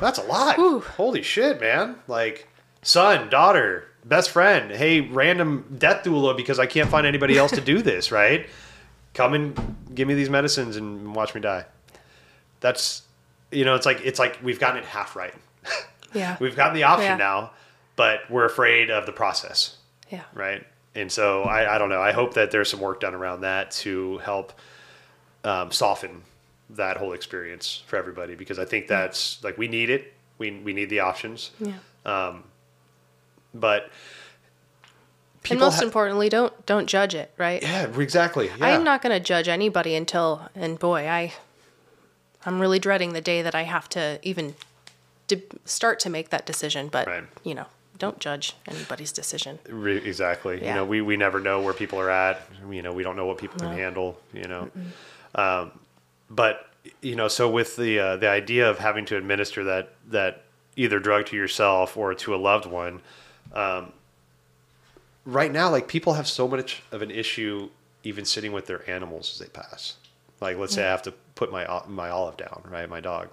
That's a lot. Holy shit, man! Like son, daughter, best friend. Hey, random death doula because I can't find anybody else to do this. Right? Come and give me these medicines and watch me die. That's you know, it's like it's like we've gotten it half right. Yeah. we've gotten the option Yeah. now, but we're afraid of the process yeah. right? And so I, I don't know. I hope that there's some work done around that to help um, soften that whole experience for everybody because I think that's like we need it. We we need the options, Yeah. But and most ha- importantly, don't don't judge it, right? yeah, exactly. Yeah. I am not going to judge anybody until and boy, I I'm really dreading the day that I have to even de- start to make that decision, but Right. you know, don't judge anybody's decision. Re- exactly. You know, we, we never know where people are at. You know, we don't know what people can handle. You know, um, but you know, so with the uh, the idea of having to administer that that either drug to yourself or to a loved one, um, right now, like people have so much of an issue even sitting with their animals as they pass. Like, let's say I have to put my my Olive down, right, my dog.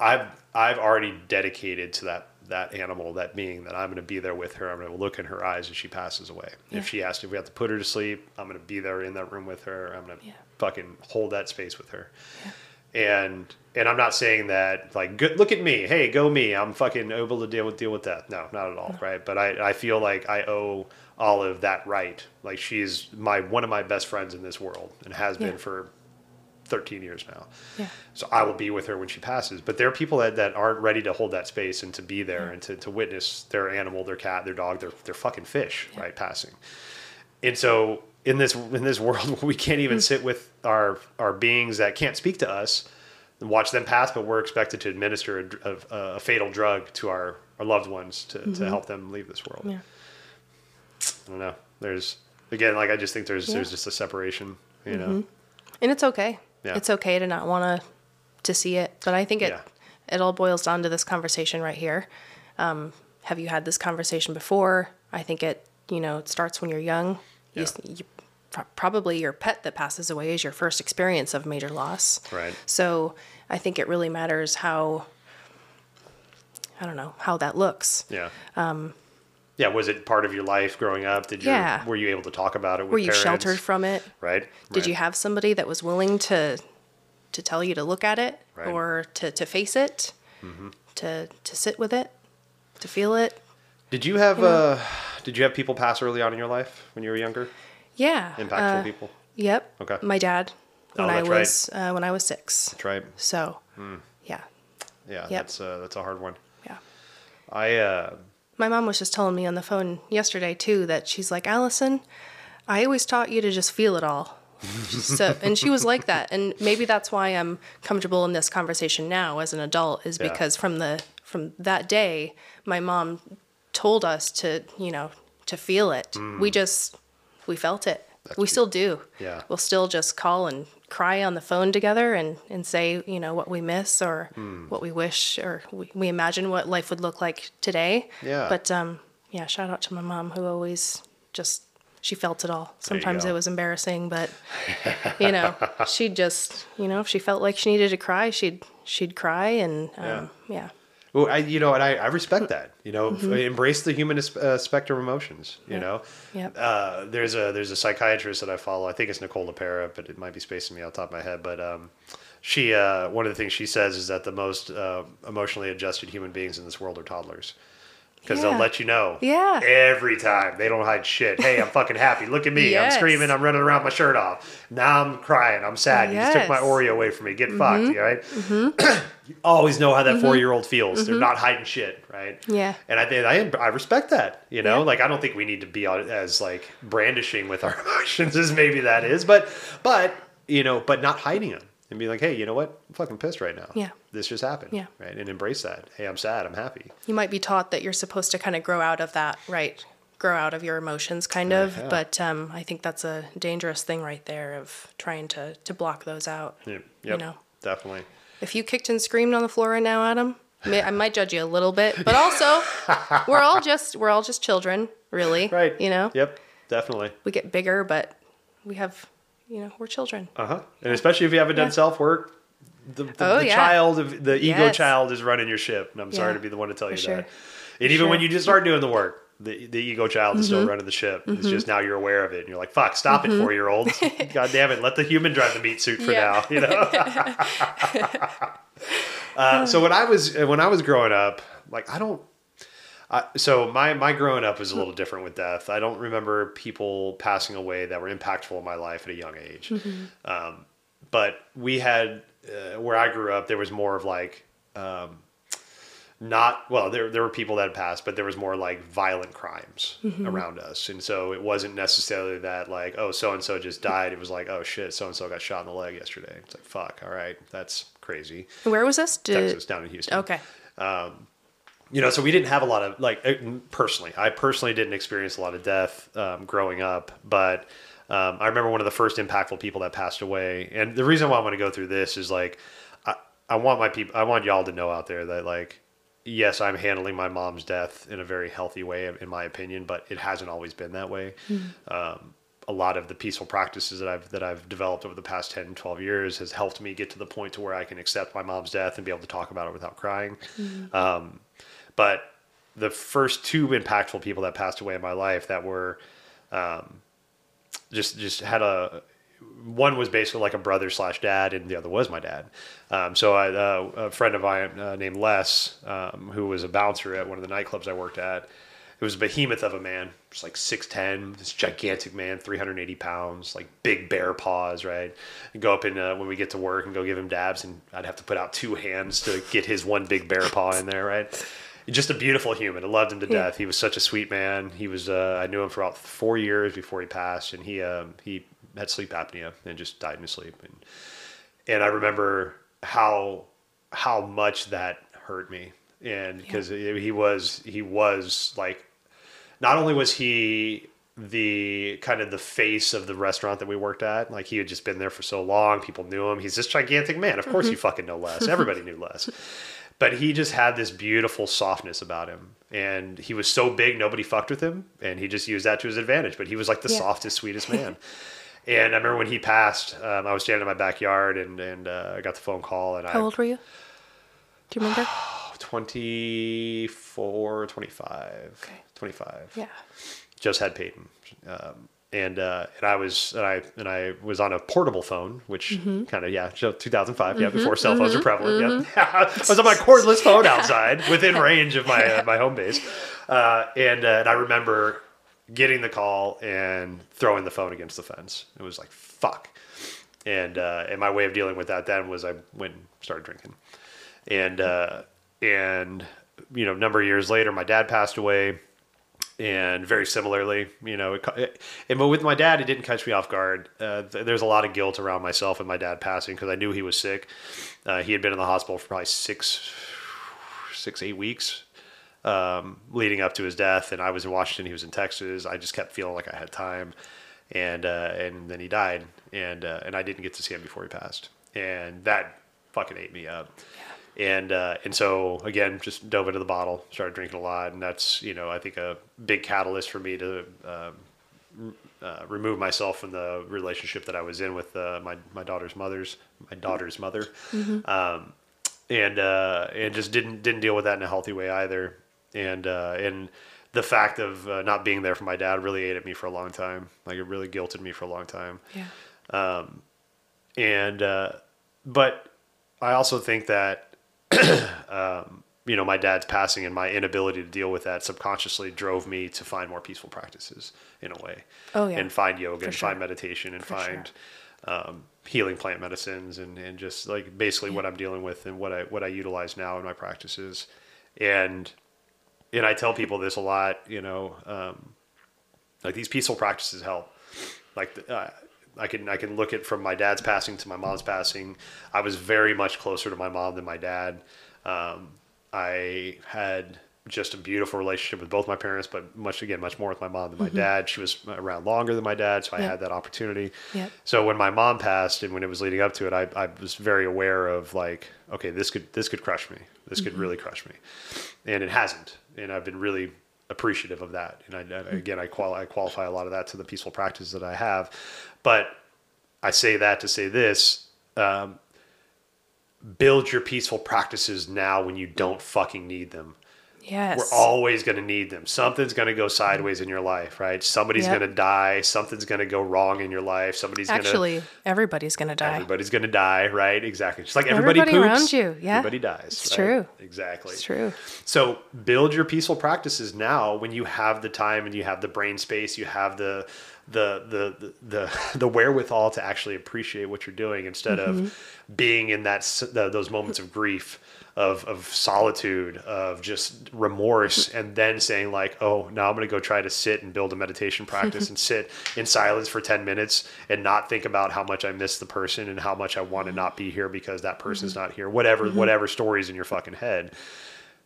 I've I've already dedicated to that that animal, that being, that I'm going to be there with her. I'm going to look in her eyes as she passes away. Yeah. If she asks if we have to put her to sleep, I'm going to be there in that room with her. I'm going to Yeah. fucking hold that space with her. And and I'm not saying that like good, look at me, hey, go me. I'm fucking able to deal with deal with that. No, not at all, right? But I I feel like I owe Olive that right. Like she's my one of my best friends in this world and has Yeah. been for 13 years now. Yeah. So I will be with her when she passes. But there are people that, that aren't ready to hold that space and to be there and to, to witness their animal, their cat, their dog, their, their fucking fish, right, passing. And so in this in this world we can't even hmm. sit with our our beings that can't speak to us and watch them pass, but we're expected to administer a, a, a fatal drug to our, our loved ones to, to mm-hmm. help them leave this world. Yeah. I don't know. There's again, like I just think there's Yeah. there's just a separation, you know. Mm-hmm. And it's okay. Yeah. It's okay to not want to to see it, but I think it Yeah. it all boils down to this conversation right here. Um, have you had this conversation before? I think it you know it starts when you're young. You, you, probably your pet that passes away is your first experience of major loss. Right. So I think it really matters how I don't know how that looks. Yeah. Um, yeah. Was it part of your life growing up? Did you Yeah. were you able to talk about it with Were you parents? sheltered from it? Right. Did right. you have somebody that was willing to to tell you to look at it Right. Mm-hmm. or to, to face it, to to sit with it, to feel it? Did you have uh did you have people pass early on in your life when you were younger? Yeah. Impactful uh, people. Yep. Okay. My dad Oh, when I that's right. was uh, when I was six. That's right. So, Hmm. yeah, Yeah. Yep. That's uh, that's a hard one. yeah. I uh My mom was just telling me on the phone yesterday too that she's like, Allison, I always taught you to just feel it all. so, and she was like that, and maybe that's why I'm comfortable in this conversation now as an adult, is Yeah. because from the from that day, my mom told us to, you know, to feel it. We just we felt it. we still do. Yeah. We'll still just call and cry on the phone together and, and say, you know, what we miss or what we wish or we, we imagine what life would look like today. Yeah. But um, yeah, shout out to my mom who always just she felt it all. Sometimes it was embarrassing, but you know, she'd just, you know, if she felt like she needed to cry, she'd she'd cry, and um, yeah. Well, I, you know, and I, I respect that. You know, f- embrace the human uh, spectrum of emotions. You know, Mm-hmm. Yep. uh, there's a there's a psychiatrist that I follow. I think it's Nicole LaPera, but it might be spacing me off the top of my head. But um, she uh, one of the things she says is that the most uh, emotionally adjusted human beings in this world are toddlers. Because Yeah. they'll let you know Yeah. every time. They don't hide shit. Hey, I'm fucking happy. Look at me. Yes. I'm screaming. I'm running around my shirt off. Now I'm crying. I'm sad. You just took my Mm-hmm. Oreo away from me. Get fucked. You right? you always know how that four year old feels. They're not hiding shit, right? Mm-hmm. Yeah. And I think I I respect that. You know, Yeah. like I don't think we need to be as like brandishing with our emotions as maybe that is, but but you know, but not hiding them and be like, hey, you know what? I'm fucking pissed right now. Yeah. This just happened. Yeah. Right. And embrace that. Hey, I'm sad. I'm happy. You might be taught that you're supposed to kind of grow out of that, right? Grow out of your emotions, kind of. Yeah. But um, I think that's a dangerous thing right there of trying to to block those out. Yeah. Yep. You know, Definitely. if you kicked and screamed on the floor right now, Adam, may, I might judge you a little bit, but also we're all just we're all just children, really. Right. You know, Yep. Definitely. we get bigger, but we have, you know, we're children. Uh huh. And especially if you haven't done Yeah. self work, the, the, Oh, the yeah. child of the ego Yes. child is running your ship. And I'm sorry to be the one to tell for you sure. that. And even when you just start doing the work, the, the ego child is Mm-hmm. still running the ship. It's just now you're aware of it, and you're like, "Fuck, stop it, four year olds! God damn it, let the human drive the meat suit for Yeah. now." You know. uh, so when I was when I was growing up, like I don't. I, so my my growing up was a little different with death. I don't remember people passing away that were impactful in my life at a young age. Um, but we had uh, where I grew up, there was more of like um, not well there there were people that had passed but there was more like violent crimes around us and so it wasn't necessarily that like oh so and so just died it was like oh shit so and so got shot in the leg yesterday it's like fuck all right that's crazy Where was this? Did, texas down in houston Okay. You know, so we didn't have a lot of like uh, personally. I personally didn't experience a lot of death um, growing up, but um, I remember one of the first impactful people that passed away. And the reason why I want to go through this is like, I, I want my people, I want y'all to know out there that like, yes, I'm handling my mom's death in a very healthy way, in my opinion, but it hasn't always been that way. Um, a lot of the peaceful practices that I've that I've developed over the past 10, 12 years has helped me get to the point to where I can accept my mom's death and be able to talk about it without crying. Um, but the first two impactful people that passed away in my life that were um, just just had a one was basically like a brother slash dad, and the other was my dad. Um, so I, uh, a friend of mine uh, named Les, um, who was a bouncer at one of the nightclubs I worked at, it was a behemoth of a man. Just like six ten, this gigantic man, three hundred eighty pounds, like big bear paws, right? And go up and uh, when we get to work and go give him dabs, and I'd have to put out two hands to get his one big bear paw in there, right? Just a beautiful human. I loved him to death. He was such a sweet man. He was. Uh, I knew him for about four years before he passed, and he um, he had sleep apnea and just died in his sleep. And and I remember how how much that hurt me, and because he was he was like, not only was he the kind of the face of the restaurant that we worked at, like he had just been there for so long, people knew him. He's this gigantic man. Of course, you fucking know Les. Everybody knew Les. But he just had this beautiful softness about him. And he was so big, nobody fucked with him. And he just used that to his advantage. But he was like the Yeah. softest, sweetest man. And I remember when he passed, um, I was standing in my backyard and, and uh, I got the phone call and How I old were you? Do you remember? 24, 25, Okay. 25. Yeah. Just had Peyton. Um, and uh, and I was and I and I was on a portable phone, which Mm-hmm. kind of yeah, so 2005, yeah, before cell phones were prevalent. Yeah, I was on my cordless phone outside, within range of my uh, my home base, uh, and uh, and I remember getting the call and throwing the phone against the fence. It was like fuck, and uh, and my way of dealing with that then was I went and started drinking, and uh, and you know, a number of years later, my dad passed away and very similarly, you know, it, it, and but with my dad, it didn't catch me off guard. Uh, th- there's a lot of guilt around myself and my dad passing because I knew he was sick. Uh, he had been in the hospital for probably six, six, eight weeks um, leading up to his death, and I was in Washington. He was in Texas. I just kept feeling like I had time, and uh, and then he died, and uh, and I didn't get to see him before he passed, and that fucking ate me up and uh, and so again, just dove into the bottle, started drinking a lot, and that's you know I think a big catalyst for me to um, uh, remove myself from the relationship that I was in with uh, my my daughter's mother's my daughter's mother, um, and uh, and just didn't didn't deal with that in a healthy way either, and uh, and the fact of uh, not being there for my dad really ate at me for a long time. Like it really guilted me for a long time Yeah. and uh, but I also think that um, you know my dad's passing and my inability to deal with that subconsciously drove me to find more peaceful practices in a way. Oh, yeah. and find yoga For and sure. find meditation and For find um, healing plant medicines and and just like basically what I'm dealing with and what I what I utilize now in my practices, and and I tell people this a lot. You know, um, like these peaceful practices help. Like uh, I can I can look at from my dad's passing to my mom's passing. I was very much closer to my mom than my dad. Um, I had just a beautiful relationship with both my parents, but much again much more with my mom than my dad. She was around longer than my dad, so I had that opportunity. Yeah. So when my mom passed and when it was leading up to it, I, I was very aware of like, okay, this could this could crush me. This could really crush me, and it hasn't. And I've been really appreciative of that. And I, I- again, I, qual- I qualify a lot of that to the peaceful practice that I have, but I say that to say this: um, build your peaceful practices now when you don't fucking need them. Yes. We're always going to need them. Something's going to go sideways in your life, right? Somebody's Yep. going to die. Something's going to go wrong in your life. Somebody's going to Actually, everybody's going to die. Everybody's going to die, right? Exactly. Just like everybody, Everybody poops, around you, yeah. Everybody dies. It's right? true. Exactly. It's true. So build your peaceful practices now when you have the time and you have the brain space, you have the the the the the, the wherewithal to actually appreciate what you're doing instead Mm-hmm. of being in that the, those moments of grief. Of, of solitude of just remorse and then saying like oh now i'm going to go try to sit and build a meditation practice and sit in silence for 10 minutes and not think about how much i miss the person and how much i want to mm-hmm. not be here because that person's mm-hmm. not here whatever mm-hmm. whatever stories in your fucking head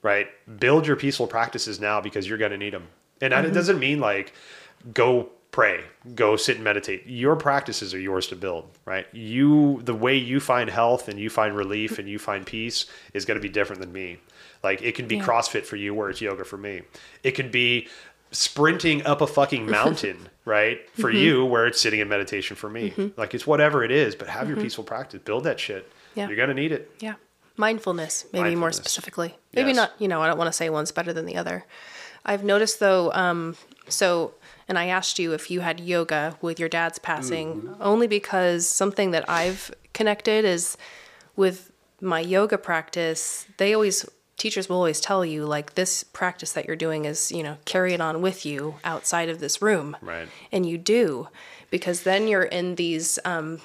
right? Build your peaceful practices now because you're going to need them. And Mm-hmm. it doesn't mean like go pray, go sit and meditate. Your practices are yours to build, right? You the way you find health and you find relief and you find peace is going to be different than me. Like it can be Yeah. CrossFit for you where it's yoga for me. It could be sprinting up a fucking mountain, right? For Mm-hmm. you where it's sitting in meditation for me. Like it's whatever it is, but have your peaceful practice. Build that shit. Mm-hmm. Yeah. You're going to need it. Yeah. Mindfulness, maybe more specifically. Maybe Yes. not, you know, I don't want to say one's better than the other. I've noticed though, um, so, and I asked you if you had yoga with your dad's passing, Mm-hmm. only because something that I've connected is with my yoga practice, they always, teachers will always tell you, like, this practice that you're doing is, you know, carry it on with you outside of this room. Right. And you do, because then you're in these, um,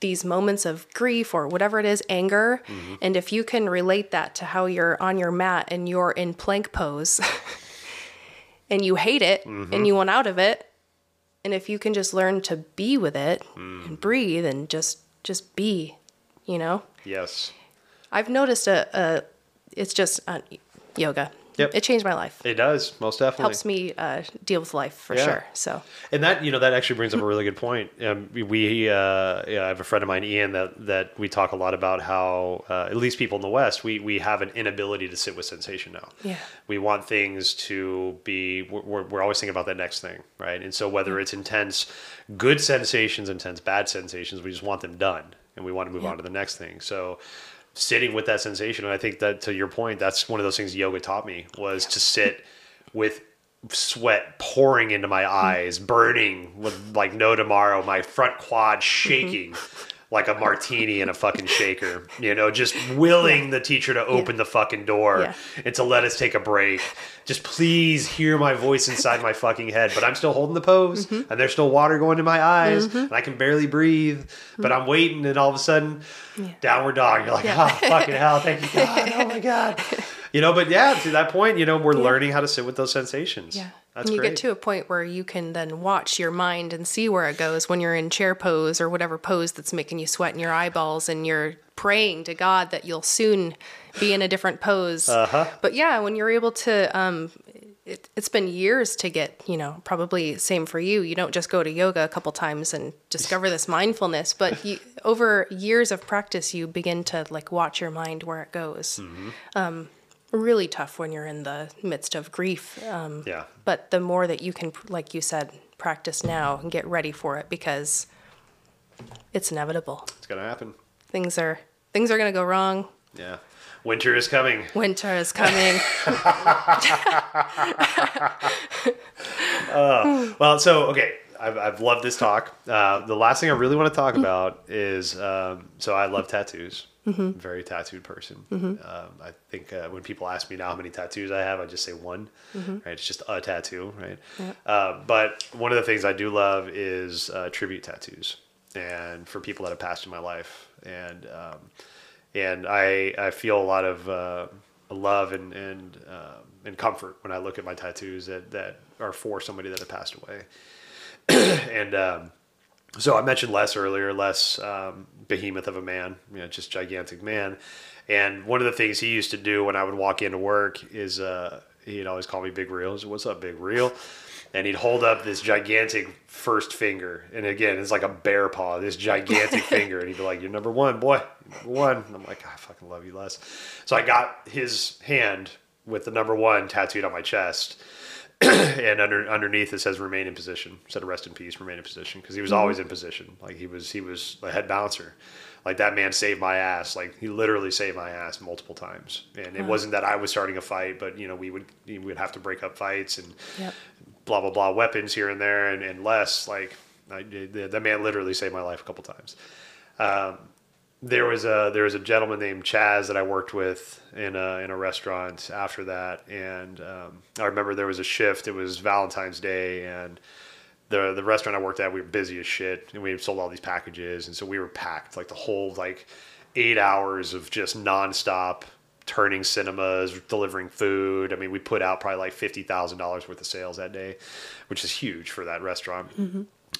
these moments of grief or whatever it is, anger. And if you can relate that to how you're on your mat and you're in plank pose and you hate it and you want out of it, and if you can just learn to be with it and breathe and just just be, you know, Yes. I've noticed a, a it's just uh, yoga. Yep. It changed my life. It does, most definitely. Helps me uh, deal with life for Yeah. sure. So And that you know that actually brings up a really good point. Um, we- uh, yeah, I have a friend of mine, Ian, that that we talk a lot about how uh, at least people in the West we we have an inability to sit with sensation now. Yeah. we want things to be. We're, we're- we're always thinking about that next thing, right? And so whether it's intense, good sensations, intense bad sensations, we just want them done, and we want to move on to the next thing. So sitting with that sensation, and I think that to your point, that's one of those things yoga taught me was to sit with sweat pouring into my hmm. eyes, burning with like no tomorrow, my front quad mm-hmm. shaking like a martini in a fucking shaker, you know, just willing the teacher to open the fucking door Yeah. and to let us take a break. Just please hear my voice inside my fucking head, but I'm still holding the pose Mm-hmm. and there's still water going in my eyes and I can barely breathe, but Mm-hmm. I'm waiting and all of a sudden downward dog. You're like, oh, fucking hell. Thank you, God. Oh my God. You know, but yeah, to that point, you know, we're learning how to sit with those sensations. Yeah. That's and you great. get to a point where you can then watch your mind and see where it goes when you're in chair pose or whatever pose that's making you sweat in your eyeballs and you're praying to God that you'll soon be in a different pose. Uh-huh. But yeah, when you're able to, um, it, it's been years to get, you know, probably same for you. You don't just go to yoga a couple times and discover this mindfulness, but you, over years of practice, you begin to like watch your mind where it goes. Mm-hmm. Um, really tough when you're in the midst of grief. Um, Yeah. but the more that you can, like you said, practice now and get ready for it because it's inevitable. It's gonna happen. Things are things are going to go wrong. Yeah. Winter is coming. Winter is coming. Well, so okay, I've, I've loved this talk. Uh, the last thing I really want to talk about is um, so I love tattoos. Very tattooed person. Um, I think uh, when people ask me now how many tattoos I have, I just say one. Right, it's just a tattoo. Right. Uh, but one of the things I do love is uh, tribute tattoos, and for people that have passed in my life, and um, and I I feel a lot of uh, love and and um, and comfort when I look at my tattoos that that are for somebody that had passed away. and um, so I mentioned Les earlier, Les um, behemoth of a man, you know, just gigantic man. And one of the things he used to do when I would walk into work is uh, he'd always call me Big Riehl. He'd What's up, Big Real? And he'd hold up this gigantic first finger, and again, it's like a bear paw, this gigantic finger, and he'd be like, "You're number one, boy, number one." And I'm like, "I fucking love you, Les." So I got his hand with the number one tattooed on my chest, and under underneath it says remain in position. Said rest in peace remain in position. Because he was always in position. Like he was he was a head bouncer. Like that man saved my ass. Like he literally saved my ass multiple times. And it wasn't that i was starting a fight but you know we would we would have to break up fights and Yep. blah blah blah weapons here and there and, and Les. Like I, the, the man literally saved my life a couple times. Um, there was a there was a gentleman named Chaz that I worked with in a in a restaurant after that, and um, I remember there was a shift. It was Valentine's Day, and the the restaurant I worked at, we were busy as shit, and we sold all these packages, and so we were packed like the whole like eight hours of just nonstop turning cinemas, delivering food. I mean, we put out probably like fifty thousand dollars worth of sales that day, which is huge for that restaurant.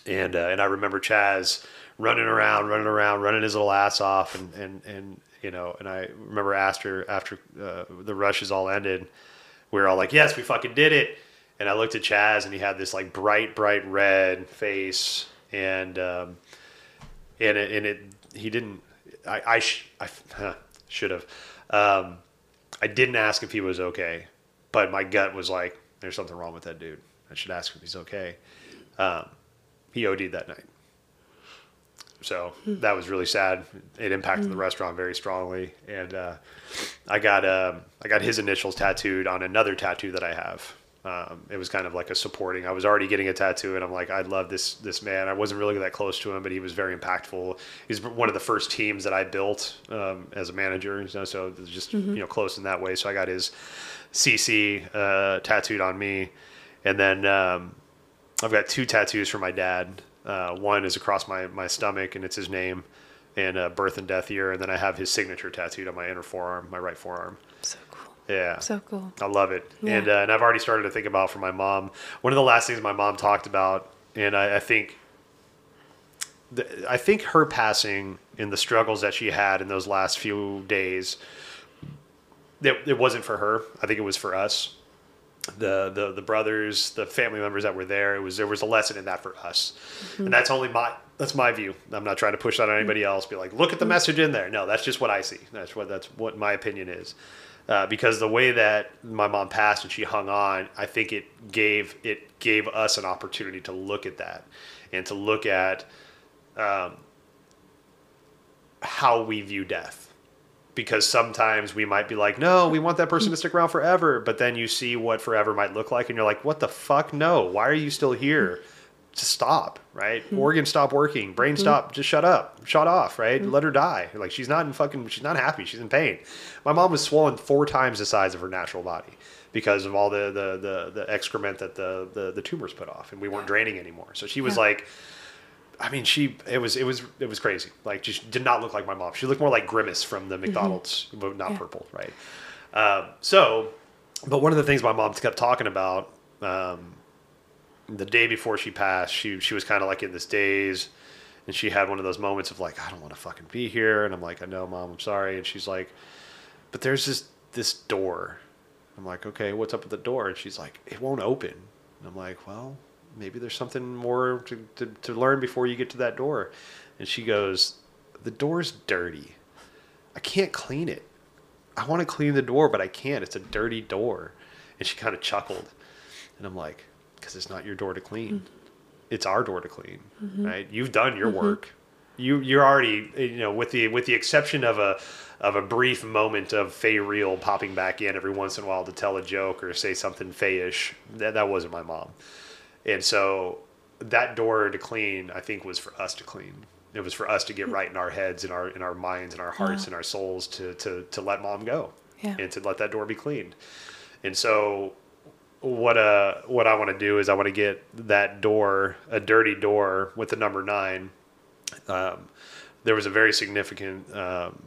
And uh, and I remember Chaz running around, running around, running his little ass off, and and and you know, and I remember after after uh, the rushes all ended, we were all like, "Yes, we fucking did it!" And I looked at Chaz, and he had this like bright, bright red face, and um, and it, and it he didn't. I I, sh- I huh, should have. Um, I didn't ask if he was okay, but my gut was like, "There's something wrong with that dude. I should ask if he's okay." Um, he OD'd that night. So that was really sad. It impacted the restaurant very strongly, and uh, I got um, I got his initials tattooed on another tattoo that I have. Um, it was kind of like a supporting. I was already getting a tattoo, and I'm like, I love this this man. I wasn't really that close to him, but he was very impactful. He's one of the first teams that I built um, as a manager, you know, so it was just you know close in that way. So I got his CC uh, tattooed on me, and then um, I've got two tattoos for my dad. Uh, one is across my, my stomach, and it's his name and uh, birth and death year. And then I have his signature tattooed on my inner forearm, my right forearm. So cool. Yeah. So cool. I love it. Yeah. And, uh, and I've already started to think about for my mom. One of the last things my mom talked about, and I, I think, the, I think her passing and the struggles that she had in those last few days, it, it wasn't for her. I think it was for us the the the brothers, the family members that were there. It was there was a lesson in that for us, and that's only my that's my view. I'm not trying to push that on anybody else. Be like, look at the message in there. No, that's just what I see. That's what that's what my opinion is. Uh, because the way that my mom passed and she hung on, I think it gave it gave us an opportunity to look at that and to look at um, how we view death because sometimes we might be like, no, we want that person to stick around forever. But then you see what forever might look like, and you're like, what the fuck? No, why are you still here? Just stop, right? Hmm. Organ stop working, brain hmm. stop, just shut up, shut off, right? Hmm. Let her die. Like she's not in fucking, she's not happy, she's in pain. My mom was swollen four times the size of her natural body because of all the the the, the excrement that the, the the tumors put off, and we weren't draining anymore. So she was Yeah. like. I mean, she it was it was it was crazy. Like, she did not look like my mom. She looked more like Grimace from the McDonald's, but not Yeah. purple, right? Um, so, but one of the things my mom kept talking about um, the day before she passed, she she was kind of like in this daze, and she had one of those moments of like, I don't want to fucking be here, and I'm like, I know, mom, I'm sorry, and she's like, but there's this this door. I'm like, okay, what's up with the door? And she's like, it won't open. And I'm like, well, maybe there's something more to, to, to learn before you get to that door. And she goes, the door's dirty. I can't clean it. I want to clean the door, but I can't. It's a dirty door. And she kind of chuckled. And I'm like, because it's not your door to clean. Mm-hmm. it's our door to clean, mm-hmm. right? You've done your mm-hmm. work. You you're already eh, you know with the with the exception of a of a brief moment of Fay Riehl popping back in every once in a while to tell a joke or say something Fayish. That that wasn't my mom, and so that door to clean I think was for us to clean. It was for us to get right in our heads, in our in our minds, in our hearts, in our souls to to to let mom go, Yeah. and to let that door be cleaned. And so what uh what I want to do is I want to get that door a dirty door with the number nine. Um, there was a very significant um,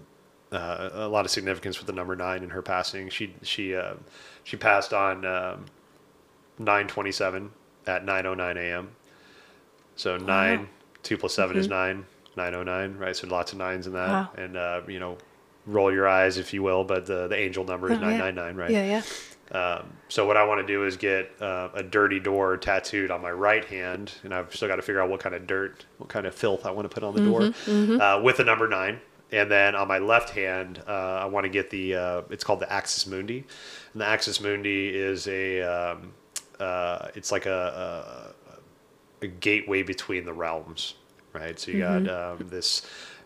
uh, a lot of significance with the number nine in her passing. She she uh, she passed on um, nine twenty seven at nine oh nine a.m. So nine two plus 7 is nine, nine nine oh nine right. So lots of nines in that, Wow. and uh, you know roll your eyes if you will, but the the angel number is Oh, yeah. nine nine nine right. Yeah, yeah. Um, so what I want to do is get uh, a dirty door tattooed on my right hand, and I've still got to figure out what kind of dirt, what kind of filth I want to put on the door Uh, with the number nine. And then on my left hand, uh, I want to get the. Uh, it's called the Axis Mundi, and the Axis Mundi is a. Um, uh, it's like a, a a gateway between the realms, right? So you got um, this.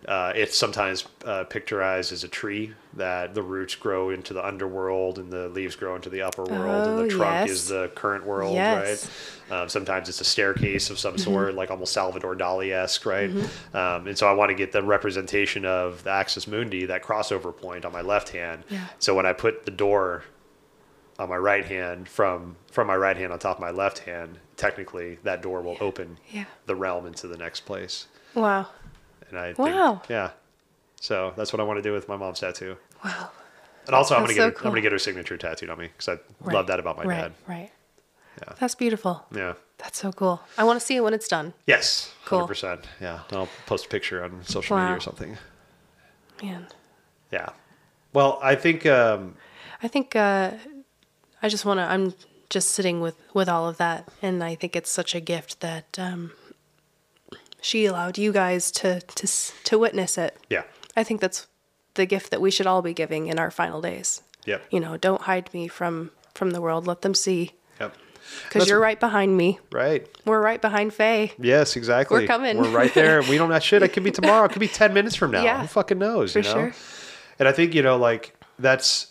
Uh, it's sometimes uh, picturized as a tree that the roots grow into the underworld and the leaves grow into the upper world, and Oh, the trunk yes. is the current world, Yes. right? Um, sometimes it's a staircase of some Mm-hmm. sort, like almost Salvador Dali esque, right? Um, and so I want to get the representation of the Axis Mundi, that crossover point on my left hand. Yeah. So when I put the door on my right hand from from my right hand on top of my left hand, technically that door will open Yeah. the realm into the next place. Wow. And I Wow. think, yeah. So that's what I want to do with my mom's tattoo. Wow. And also, I'm gonna get so her, I'm gonna get her signature tattooed on me because I Right. love that about my right, dad. Right. Yeah. That's beautiful. Yeah. That's so cool. I want to see it when it's done. Yes. Cool. Hundred percent. Yeah. I'll post a picture on social media or something. Man. Yeah. Well, I think um, I think uh, I just want to. I'm just sitting with with all of that, and I think it's such a gift that um, she allowed you guys to to to witness it. yeah. I think that's the gift that we should all be giving in our final days. Yep. You know, don't hide me from from the world. Let them see, Yep. because you're right behind me. Right. We're right behind Faye. Yes, exactly. We're coming. We're right there. We don't that shit. It could be tomorrow. It could be ten minutes from now. Yeah. Who fucking knows? For you know? sure. And I think you know, like that's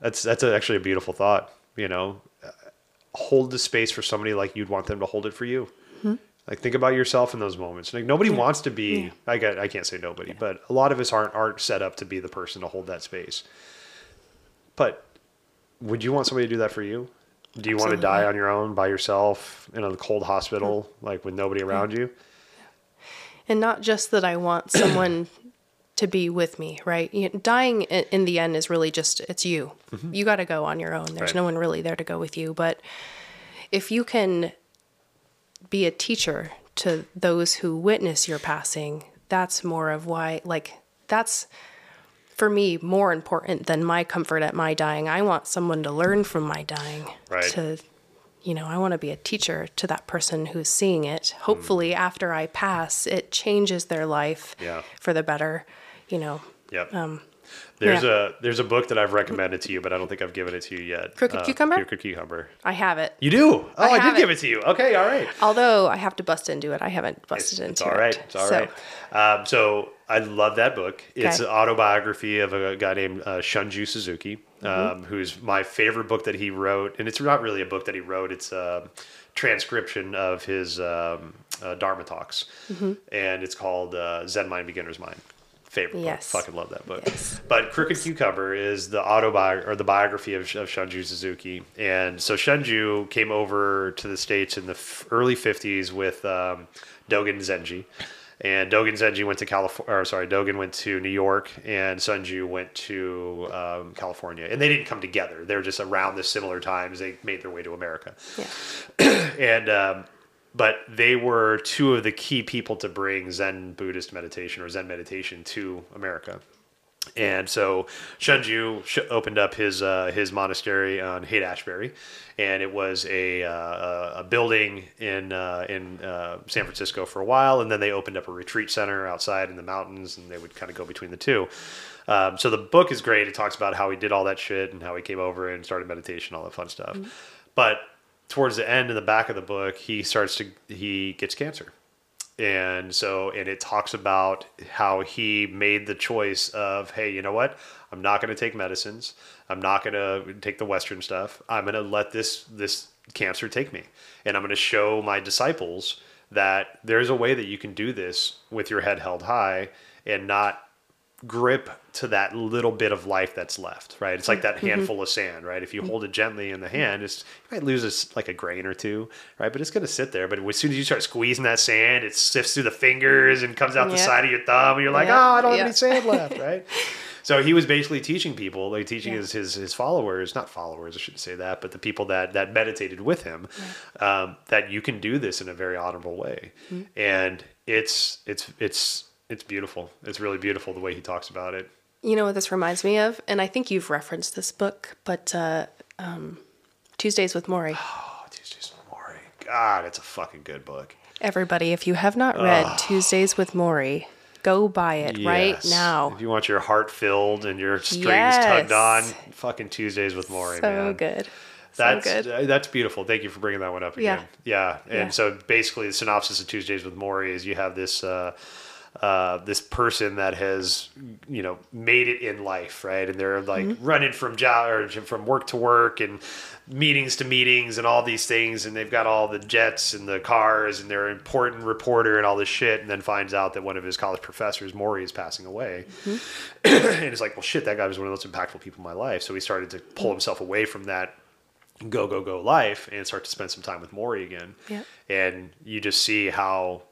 that's that's actually a beautiful thought. You know, hold the space for somebody like you'd want them to hold it for you. Mm-hmm. Like think about yourself in those moments. Like nobody wants to be. Yeah. I got. I can't say nobody, but a lot of us aren't aren't set up to be the person to hold that space. But would you want somebody to do that for you? Do you want to die on your own by yourself in a cold hospital, mm. like with nobody around you? and not just that I want someone to be with me, right? You know, dying in the end is really just it's you. You got to go on your own. There's Mm-hmm. Right. no one really there to go with you. But if you can be a teacher to those who witness your passing, that's more of why. Like that's for me more important than my comfort at my dying. I want someone to learn from my dying. Right. To you know, I want to be a teacher to that person who's seeing it. Hopefully, after I pass, it changes their life Yeah. for the better. You know, Yep. Um, there's yeah. a there's a book that I've recommended to you, but I don't think I've given it to you yet. Crooked Uh, Cucumber? Crooked Cucumber. I have it. You do? Oh, I, have did give it. it to you. Okay, all right. Although I have to bust into it, I haven't busted It's, it's into all right. it. It's all So, right. Um, so I love that book. It's Okay. an autobiography of a guy named uh, Shunryu Suzuki, um, Mm-hmm. who's my favorite book that he wrote. And it's not really a book that he wrote. It's a transcription of his um, uh, Dharma talks, Mm-hmm. and it's called uh, Zen Mind, Beginner's Mind. Favorite Yes. book. Fucking love that book. Yes. But Crooked Cucumber is the autobiography or the biography of, of Shunryu Suzuki. And so Shunryu came over to the States in the f- early 50s with um, Dogen Zenji. And Dogen Zenji went to California, or sorry, Dogen went to New York, and Shunryu went to um, California. And they didn't come together. They were just around the similar times. They made their way to America yeah. and um, but they were two of the key people to bring Zen Buddhist meditation or Zen meditation to America. And so Shunryu sh- opened up his uh, his monastery on Haight Ashbury, and it was a uh, a building in uh, in uh, San Francisco for a while, and then they opened up a retreat center outside in the mountains, and they would kind of go between the two. Um, so the book is great. It talks about how he did all that shit and how he came over and started meditation, all that fun stuff. But towards the end in the back of the book, he starts to he gets cancer. And so, and it talks about how he made the choice of, hey, you know what? I'm not going to take medicines. I'm not going to take the Western stuff. I'm going to let this this cancer take me, and I'm going to show my disciples that there's a way that you can do this with your head held high and not grip to that little bit of life that's left, right? It's like that Mm-hmm. handful of sand, right? If you hold it gently in the hand, it's you might lose a like a grain or two, right? But it's going to sit there. But as soon as you start squeezing that sand, it sifts through the fingers and comes out the side of your thumb, and you're like, Yeah. oh, I don't have any sand left, right? So he was basically teaching people, like teaching his, his his followers, not followers, I shouldn't say that, but the people that that meditated with him, um, that you can do this in a very honorable way, Mm-hmm. and it's it's it's it's beautiful. It's really beautiful the way he talks about it. You know what this reminds me of? And I think you've referenced this book, but uh, um, Tuesdays with Morrie. Oh, Tuesdays with Morrie. God, it's a fucking good book. Everybody, if you have not read Tuesdays with Morrie, go buy it right now. If you want your heart filled and your strings Yes. tugged on, fucking Tuesdays with Morrie, So man. good. That's so good. uh, that's beautiful. Thank you for bringing that one up again. Yeah, and Yeah. so basically, the synopsis of Tuesdays with Morrie is you have this uh, uh, this person that has you know made it in life, right? And they're like Mm-hmm. running from job or from work to work and meetings to meetings and all these things, and they've got all the jets and the cars, and they're an important reporter and all this shit, and then finds out that one of his college professors, Morrie, is passing away, Mm-hmm. and it's like, well, shit, that guy was one of the most impactful people in my life. So he started to Mm-hmm. pull himself away from that go go go life and start to spend some time with Morrie again. Yeah. And you just see how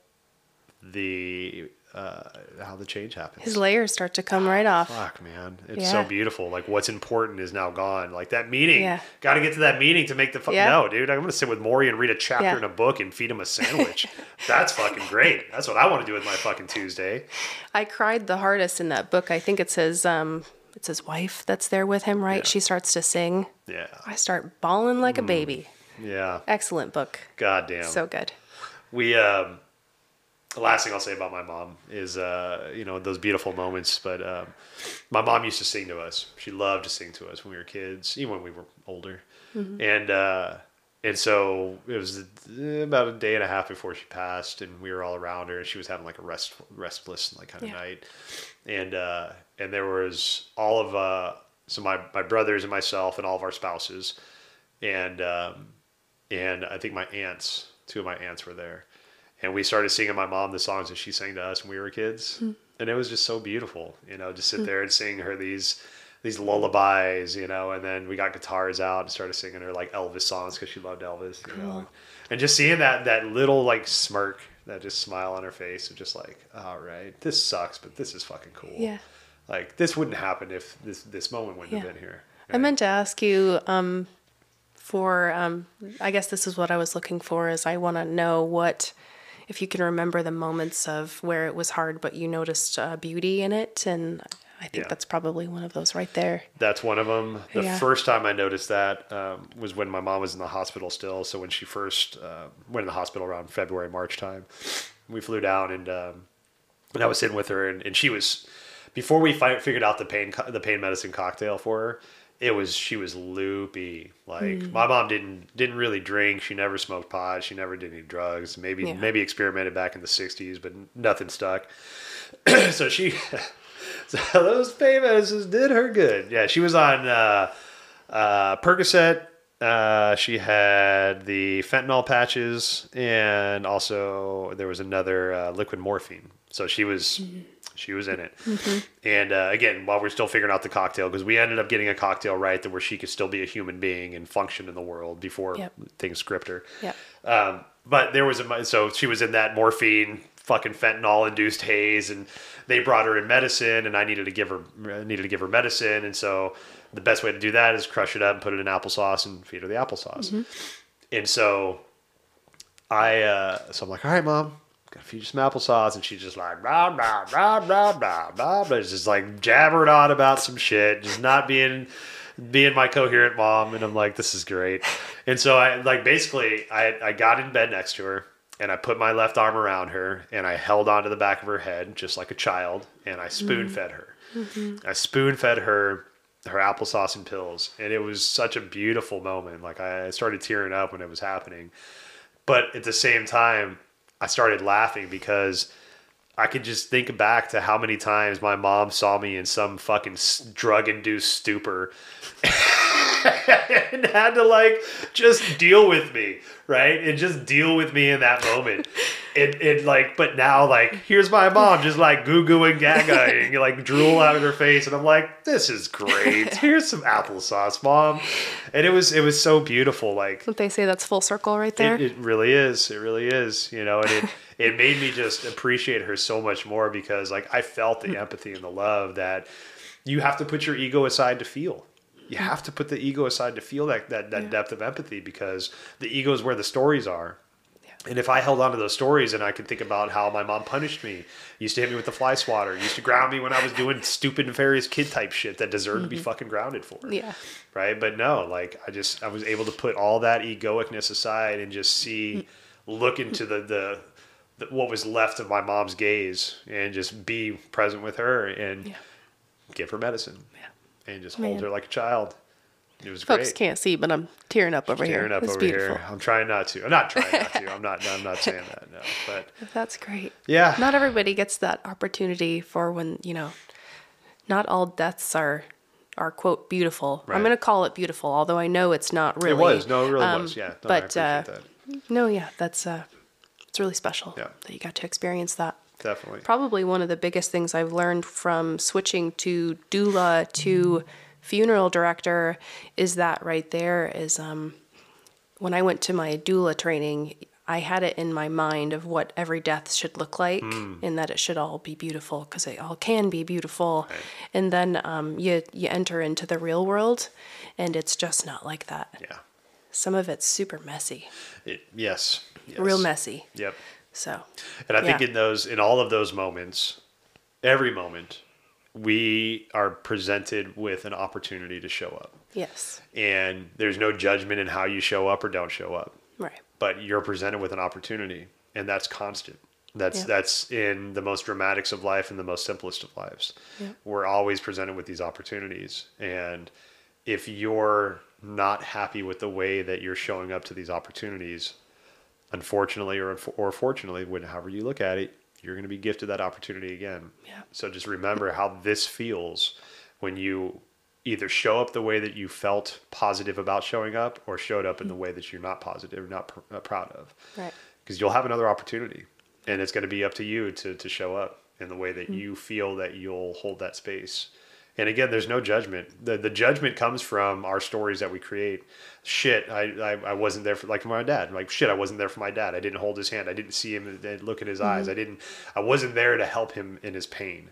the uh, how the change happens. His layers start to come right off. Fuck, man, it's so beautiful. Like what's important is now gone. Like that meeting, Yeah. got to get to that meeting to make the fuck. Yeah. No, dude, I'm gonna sit with Morrie and read a chapter Yeah. in a book and feed him a sandwich. That's fucking great. That's what I want to do with my fucking Tuesday. I cried the hardest in that book. I think it's his um it's his wife that's there with him, right? Yeah. She starts to sing. Yeah, I start bawling like a baby. yeah. Excellent book. God damn. So good. we um the last thing I'll say about my mom is uh you know those beautiful moments but um my mom used to sing to us. She loved to sing to us when we were kids even when we were older. And uh and so it was uh, about a day and a half before she passed and we were all around her and she was having like a rest restless like kind of Yeah. night. And uh and there was all of uh so my my brothers and myself and all of our spouses and um and I think my aunts, two of my aunts were there, and we started singing my mom the songs that she sang to us when we were kids, and it was just so beautiful, you know, just sit there and sing her these these lullabies, you know, and then we got guitars out and started singing her like Elvis songs because she loved Elvis, you know, and just seeing that that little like smirk, that just smile on her face, of just like, all right, this sucks, but this is fucking cool. Yeah. Like this wouldn't happen if this this moment wouldn't Yeah. have been here. I meant to ask you um, for, um, I guess this is what I was looking for, is I want to know what, if you can remember the moments of where it was hard, but you noticed uh, beauty in it. And I think Yeah. that's probably one of those right there. That's one of them. The Yeah. first time I noticed that um, was when my mom was in the hospital still. So when she first uh, went in the hospital around February, March time, we flew down and um, and I was sitting with her and, and she was before we fi- figured out the pain co- the pain medicine cocktail for her. It was she was loopy. Like Hmm. my mom didn't didn't really drink. She never smoked pot. She never did any drugs. Maybe Yeah. maybe experimented back in the '60s, but nothing stuck. so she so those pain medicines did her good. Yeah, she was on uh, uh, Percocet. Uh, she had the fentanyl patches, and also there was another uh, liquid morphine. So she was she was in it. And uh, again, while we're still figuring out the cocktail, because we ended up getting a cocktail right that where she could still be a human being and function in the world before Yep. things script her. Yep. Um, but there was a so she was in that morphine, fucking fentanyl induced haze, and they brought her in medicine, and I needed to give her needed to give her medicine, and so the best way to do that is crush it up and put it in applesauce and feed her the applesauce. And so I uh, so I'm like, all right, mom, gotta feed you some applesauce, and she's just like blah blah blah blah blah blah, blah. Just like jabbering on about some shit, just not being being my coherent mom, and I'm like, this is great. And so I like basically I I got in bed next to her. And I put my left arm around her and I held onto the back of her head just like a child and I spoon fed her. Mm-hmm. I spoon fed her her applesauce and pills, and it was such a beautiful moment. Like I started tearing up when it was happening, but at the same time, I started laughing because I could just think back to how many times my mom saw me in some fucking drug induced stupor and had to like just deal with me, right? And just deal with me in that moment. It, it like, but now like, here's my mom just like goo goo and gaga and like drool out of her face, and I'm like, this is great. Here's some applesauce, mom, and it was it was so beautiful. Like, Don't they say that's full circle right there? it, it really is. It really is. You know, and it it made me just appreciate her so much more because like I felt the mm. empathy and the love that you have to put your ego aside to feel. You mm. have to put the ego aside to feel that that, that depth of empathy because the ego is where the stories are. And if I held on to those stories and I could think about how my mom punished me, used to hit me with the fly swatter, used to ground me when I was doing stupid, nefarious kid type shit that deserved to be mm-hmm. fucking grounded for yeah. right? But no, like I just I was able to put all that egoicness aside and just see, mm. look into the the, the what was left of my mom's gaze and just be present with her and Yeah. give her medicine and just Man. hold her like a child. It was Folks great. can't see, but I'm tearing up over Tearing here. Tearing up it's over beautiful. here. I'm trying not to. I'm not trying not to. I'm not. I'm not saying that. No, but That's great. yeah, Not everybody gets that opportunity for when, you know, not all deaths are are quote beautiful. Right. I'm going to call it beautiful, although I know it's not really. it was. No, it really Um, was. Yeah, no, but uh, no, yeah, that's uh it's really special Yeah. that you got to experience that. Definitely. Probably one of the biggest things I've learned from switching to doula to funeral director is that right there is um when I went to my doula training, I had it in my mind of what every death should look like and that it should all be beautiful because it all can be beautiful. And then um, you, you enter into the real world and it's just not like that. Yeah. Some of it's super messy, It, yes. yes. real messy. Yep. So, And I think in those, in all of those moments, every moment, we are presented with an opportunity to show up. yes, And there's no judgment in how you show up or don't show up, right. but you're presented with an opportunity, and that's constant. That's Yeah. that's in the most dramatics of life and the most simplest of lives. Yeah. We're always presented with these opportunities, and if you're not happy with the way that you're showing up to these opportunities, unfortunately or or fortunately, when however you look at it, you're going to be gifted that opportunity again. Yeah. So just remember how this feels when you either show up the way that you felt positive about showing up, or showed up in the way that you're not positive, or not pr- uh, proud of. Right. Because you'll have another opportunity, and it's going to be up to you to to show up in the way that Mm. you feel that you'll hold that space. And again, there's no judgment. The the judgment comes from our stories that we create. Shit, I, I, I wasn't there for like my dad. Like shit, I wasn't there for my dad. I didn't hold his hand. I didn't see him look in his Mm-hmm. eyes. I didn't. I wasn't there to help him in his pain.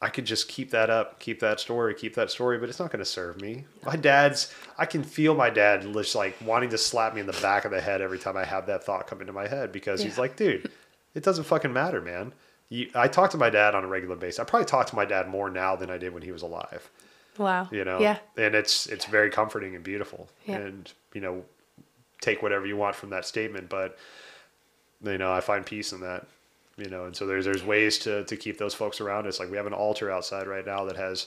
I could just keep that up, keep that story, keep that story, but it's not going to serve me. My dad's, I can feel my dad just like wanting to slap me in the back of the head every time I have that thought come into my head because he's like, dude, it doesn't fucking matter, man. You, I talk to my dad on a regular basis. I probably talk to my dad more now than I did when he was alive. Wow. You know, Yeah. and it's it's very comforting and beautiful. Yeah. And you know, take whatever you want from that statement, but you know, I find peace in that. You know, and so there's there's ways to to keep those folks around us. Like we have an altar outside right now that has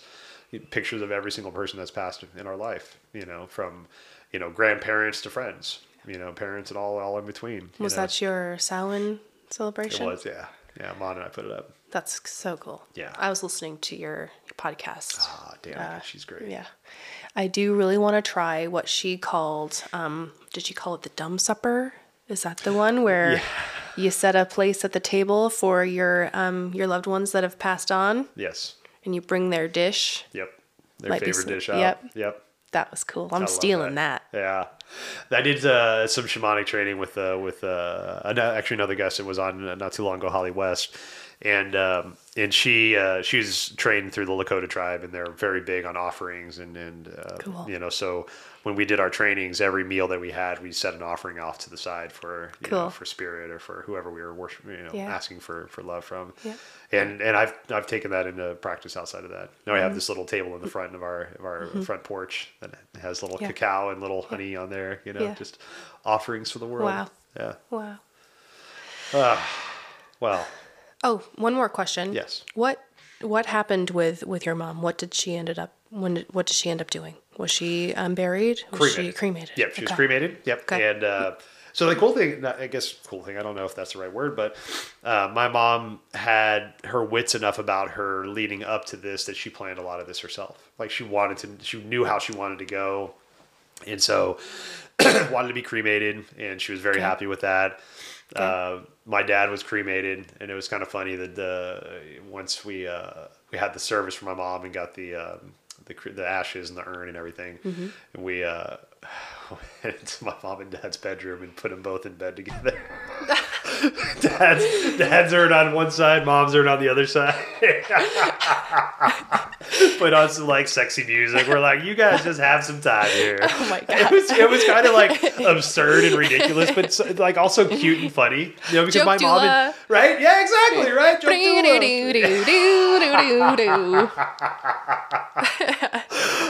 pictures of every single person that's passed in our life. You know, from you know grandparents to friends. You know, parents and all all in between. you Was know. that your Samhain It celebration? was, yeah, yeah. Mon and I put it up. That's so cool. Yeah. I was listening to your podcast. Ah, damn, she's great. Yeah. I do really want to try what she called, um, did she call it the dumb supper? Is that the one where you set a place at the table for your um, your loved ones that have passed on Yes. and you bring their dish? Yep. Their Might favorite dish out. yep. Yep. That was cool. I'm stealing that. Yeah, I did uh, some shamanic training with uh, with uh, actually another guest that was on not too long ago, Holly West, and um, and she uh, she's trained through the Lakota tribe, and they're very big on offerings and and uh, Cool. you know so when we did our trainings, every meal that we had, we set an offering off to the side for you know, for spirit or for whoever we were worshiping, you know, Yeah. asking for for love from. Yeah. And and I've I've taken that into practice outside of that. Now I Mm-hmm. have this little table in the front of our of our front porch that has little Yeah. cacao and little honey on there. You know, just offerings for the world. Wow. Yeah. Wow. Well, Oh, one more question. Yes. What what happened with with your mom? What did she ended up when did, what did she end up doing? Was she um, buried? Was she cremated? Yep, she was cremated. Yep. Okay. And uh, so the cool thing, I guess, cool thing. I don't know if that's the right word, but uh, my mom had her wits enough about her leading up to this that she planned a lot of this herself. Like she wanted to, she knew how she wanted to go, and so wanted to be cremated, and she was very happy with that. Uh, my dad was cremated, and it was kind of funny that the once we uh, we had the service for my mom and got the um, the the ashes and the urn and everything, Mm-hmm. and we uh, went into my mom and dad's bedroom and put them both in bed together. dad's dad's urn on one side, mom's urn on the other side. put on some like sexy music. We're like, you guys just have some time here. Oh my It was it was kind of like absurd and ridiculous, but so, like also cute and funny. You know, because my mom and, right? Yeah, exactly, right. Joke.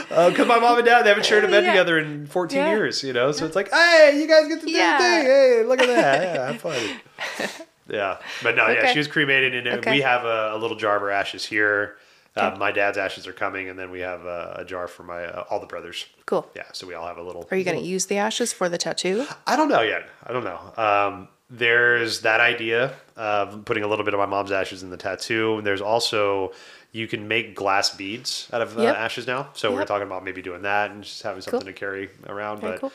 Because uh, my mom and dad they haven't shared a bed Yeah. together in 14 Yeah. years, you know. So it's like, hey, you guys get to do Yeah. the thing. Hey, look at that. Yeah, have fun. yeah, but no, yeah, she was cremated, and uh Okay. we have a, a little jar of her ashes here. Uh, my dad's ashes are coming, and then we have a, a jar for my uh, all the brothers. Cool. Yeah, so we all have a little. Are you going to use the ashes for the tattoo? I don't know yet. I don't know. Um, there's that idea of putting a little bit of my mom's ashes in the tattoo. And There's also you can make glass beads out of uh, Yep. ashes now. So we're talking about maybe doing that and just having something Cool. to carry around. Very but cool.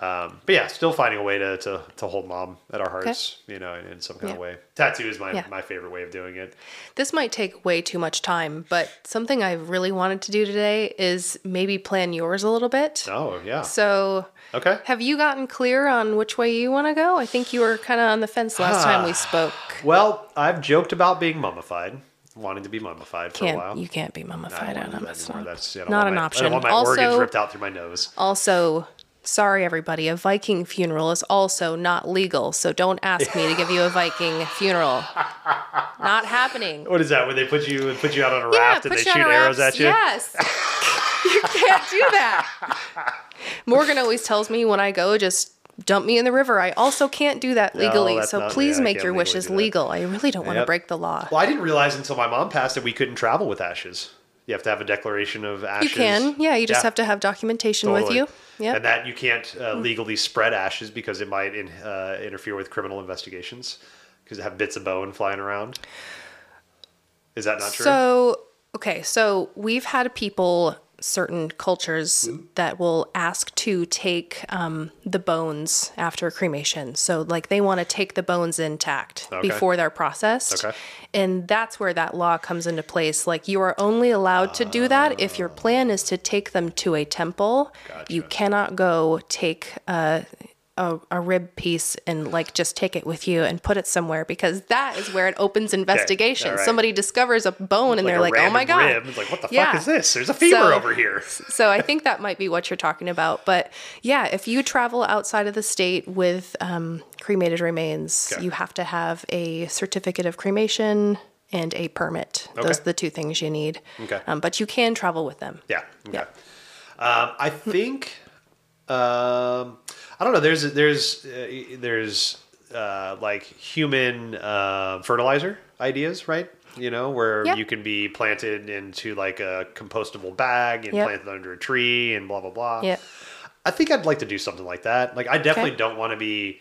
Um, but yeah, still finding a way to, to, to hold mom at our hearts, you know, in, in some kind of way. Tattoo is my, Yeah. my favorite way of doing it. This might take way too much time, but something I really wanted to do today is maybe plan yours a little bit. Oh yeah. So, Okay. have you gotten clear on which way you want to go? I think you were kind of on the fence last time we spoke. Well, I've joked about being mummified, wanting to be mummified for a while. You can't be mummified don't on do them. that It's anymore. not, That's, I don't an my- I option. don't want my organs Also- ripped out through my nose. Also, sorry everybody, a Viking funeral is also not legal, so don't ask me to give you a Viking funeral. Not happening. What is that? When they put you put you out on a Yeah, raft and they shoot arrows raft. at you? Yes. you can't do that. Morgan always tells me when I go, just dump me in the river. I also can't do that legally. that's so not- please yeah, make your wishes legal. I really don't want to break the law. Well, I didn't realize until my mom passed that we couldn't travel with ashes. You have to have a declaration of ashes. You can. Yeah, you just have to have documentation with you. Yeah. And that you can't uh, legally spread ashes because it might in, uh, interfere with criminal investigations because it have bits of bone flying around. Is that not true? So, okay, so we've had people, certain cultures, Hmm? that will ask to take um, the bones after cremation. So, like, they want to take the bones intact Okay. before they're processed. Okay. And that's where that law comes into place. Like, you are only allowed to do that if your plan is to take them to a temple. You cannot go take a, a, a rib piece and like just take it with you and put it somewhere because that is where it opens investigation. all right. Somebody discovers a bone and Like they're like, "Oh my god!" rib. It's like, what the Yeah. fuck is this? There's a femur So- over here. so I think that might be what you're talking about. But yeah, if you travel outside of the state with um, cremated remains, Okay. you have to have a certificate of cremation and a permit. Those are the two things you need. Okay. Um, but you can travel with them. Yeah. Okay. Um, I think um, I don't know. There's there's uh, there's uh, like human uh, fertilizer ideas, right? You know, where Yep. you can be planted into like a compostable bag and Yep. planted under a tree and blah blah blah. Yeah. I think I'd like to do something like that. Like, I definitely Okay. don't want to be.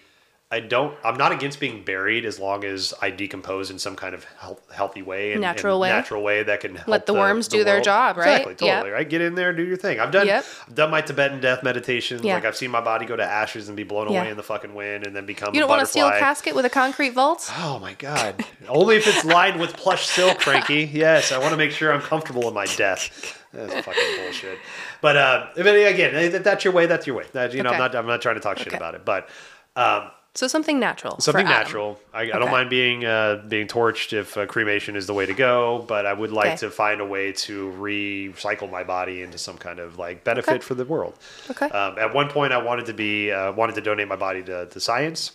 I don't. I'm not against being buried as long as I decompose in some kind of health, healthy way, and Natural and way. natural way that can help Let the worms do their job, right? Exactly, totally. Yep. Right, get in there, and do your thing. I've done. Yep. I've done my Tibetan death meditations. Yeah. Like I've seen my body go to ashes and be blown away in the fucking wind, and then become. You a don't want a steel butterfly. casket with a concrete vault? Oh my god! Only if it's lined with plush silk, Frankie. Yes, I want to make sure I'm comfortable in my death. That's fucking bullshit. But uh, again, if that's your way. That's your way. That, you know, I'm not. I'm not trying to talk shit Okay. about it. But um, So something natural. for something natural. I, I don't mind being uh, being torched if uh, cremation is the way to go. But I would like Okay. to find a way to recycle my body into some kind of like benefit Okay. for the world. Okay. Um, at one point, I wanted to be uh, wanted to donate my body to, to science,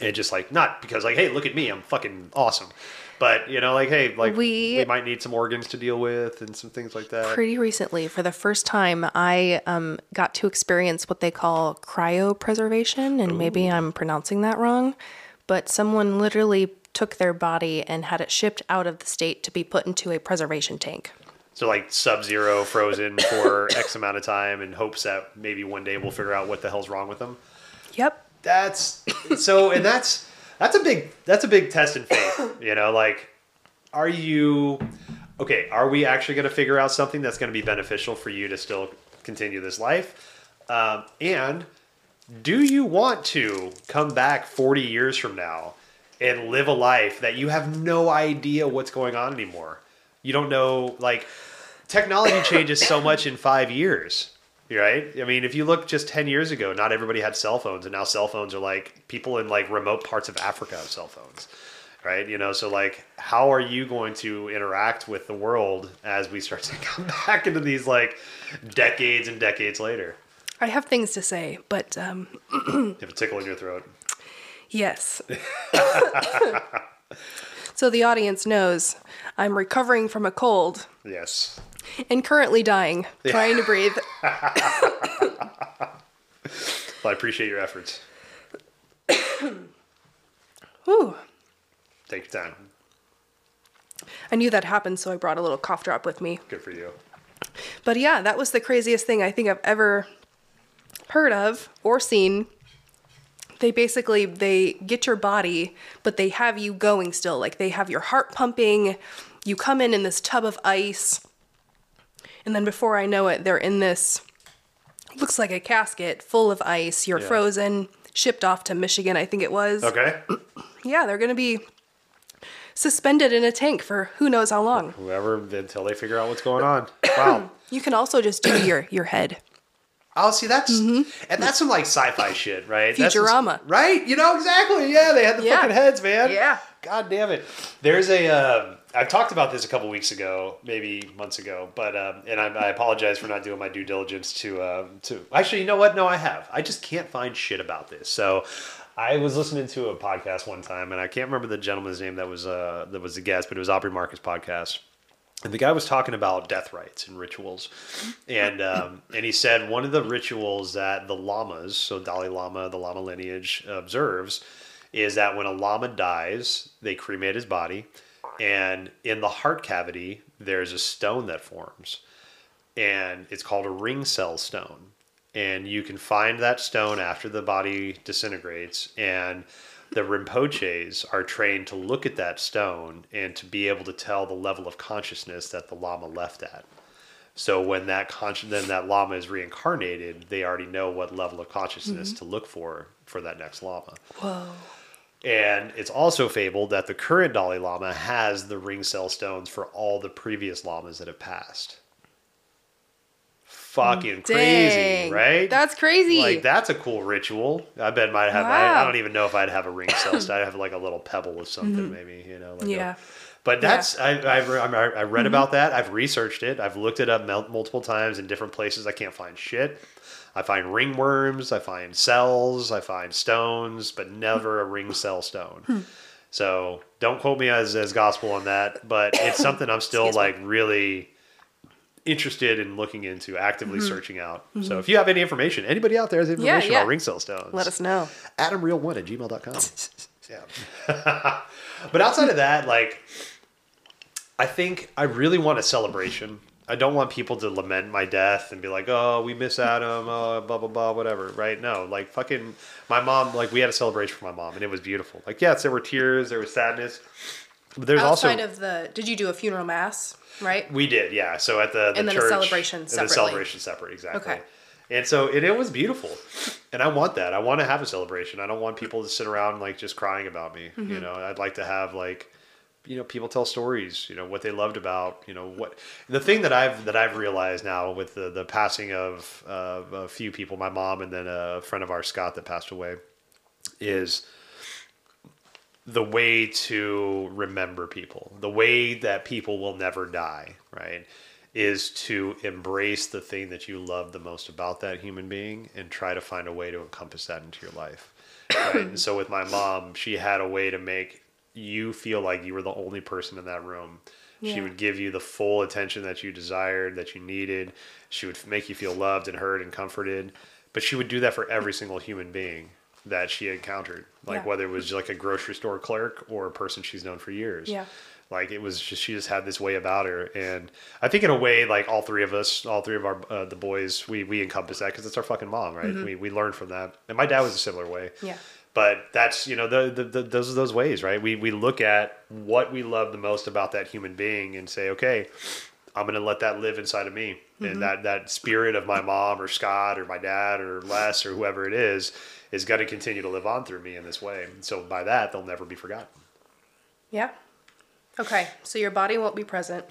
and just like not because like hey look at me I'm fucking awesome, but you know like hey like We- we might need some organs to deal with and some things like that. Pretty recently, for the first time, I um, got to experience what they call cryopreservation, and maybe I'm pronouncing that wrong, but someone literally took their body and had it shipped out of the state to be put into a preservation tank. So like sub zero frozen for X amount of time in hopes that maybe one day we'll figure out what the hell's wrong with them. Yep. That's so and that's that's a big that's a big test in faith. You know, like are you okay, are we actually gonna figure out something that's gonna be beneficial for you to still continue this life? Um, and do you want to come back 40 years from now and live a life that you have no idea what's going on anymore? You don't know, like, technology changes so much in five years, right? I mean, if you look just 10 years ago, not everybody had cell phones, and now cell phones are like people in like remote parts of Africa have cell phones. Right, you know, so like, how are you going to interact with the world as we start to come back into these like decades and decades later? I have things to say, but um, You have a tickle in your throat. yes. so the audience knows I'm recovering from a cold Yes. And currently dying, trying to breathe. Well, I appreciate your efforts. Whew. Take your time. I knew that happened, so I brought a little cough drop with me. Good for you. But yeah, that was the craziest thing I think I've ever heard of or seen. They basically they get your body, but they have you going still. Like they have your heart pumping. You come in in this tub of ice. And then before I know it, they're in this looks like a casket full of ice. You're Yeah. frozen, shipped off to Michigan, I think it was. Okay. Yeah, they're going to be suspended in a tank for who knows how long. Whoever until they figure out what's going on. Wow. You can also just do your your head. Oh, see, that's and that's some like sci-fi shit, right? Futurama. right? You know exactly. Yeah, they had the Yeah. fucking heads, man. Yeah. God damn it. There's a. Um, I've talked about this a couple weeks ago, maybe months ago, but um, and I, I apologize for not doing my due diligence to um, to. Actually, you know what? No, I have. I just can't find shit about this. So. I was listening to a podcast one time, and I can't remember the gentleman's name that was uh, that was the guest, but it was Aubrey Marcus podcast. And the guy was talking about death rites and rituals, and um, and he said one of the rituals that the lamas, so Dalai Lama, the Lama lineage observes, is that when a lama dies, they cremate his body, and in the heart cavity there's a stone that forms, and it's called a ringsel stone, and you can find that stone after the body disintegrates, and the Rinpoches are trained to look at that stone and to be able to tell the level of consciousness that the Lama left at. So when that conscious, then that Lama is reincarnated, they already know what level of consciousness mm-hmm. to look for for that next Lama. Whoa. And it's also fabled that the current Dalai Lama has the ringsel stones for all the previous Lamas that have passed. Fucking crazy, right? That's crazy. Like that's a cool ritual. I bet might have. I, I don't even know if I'd have a ringsel. stone. I'd have like a little pebble or something, maybe. You know. Like a- Mm-hmm. Yeah. but Mm-hmm. that's I I, I, I read about that. I've researched it. I've looked it up multiple times in different places. I can't find shit. I find ringworms. I find cells. I find stones, but never a ringsel stone. Hmm. So don't quote me as as gospel on that, but it's something I'm still like really interested in looking into, actively Mm-hmm. searching out. So if you have any information, anybody out there has information yeah. about ringsel stones, Let us know. adamriehl1 at gmail.com. yeah. but outside of that, like, I think I really want a celebration. I don't want people to lament my death and be like, oh, we miss Adam, uh, blah, blah, blah, whatever, right? No, like, fucking, my mom, like, we had a celebration for my mom and it was beautiful. Like, yes, there were tears, there was sadness. But there's Outside also. of the, did you do a funeral mass? Right. We did, yeah. So at the, the And then a church, celebration separately. the celebration separate, exactly. Okay. And so it, it was beautiful, and I want that. I want to have a celebration. I don't want people to sit around like just crying about me. Mm-hmm. You know, I'd like to have like, you know, people tell stories. You know what they loved about. You know what the thing that I've that I've realized now with the the passing of uh, a few people, my mom and then a friend of ours, Scott, that passed away, is the way to remember people, the way that people will never die, right? Is to embrace the thing that you love the most about that human being and try to find a way to encompass that into your life. Right? and so with my mom, she had a way to make you feel like you were the only person in that room. She would give you the full attention that you desired, that you needed. She would make you feel loved and heard and comforted. But she would do that for every single human being that she encountered, like Yeah. whether it was like a grocery store clerk or a person she's known for years. Yeah. Like it was just she just had this way about her, and I think in a way, like all three of us, all three of our uh, the boys, we we encompass that because it's our fucking mom, right? We we learned from that, and my dad was a similar way. Yeah. But that's you know the, the, the those are those ways, right? We we look at what we love the most about that human being and say, okay, I'm gonna let that live inside of me, and mm-hmm. that that spirit of my mom or Scott or my dad or Les or whoever it is is gonna continue to live on through me in this way. So by that, they'll never be forgotten. Yeah. Okay. So your body won't be present.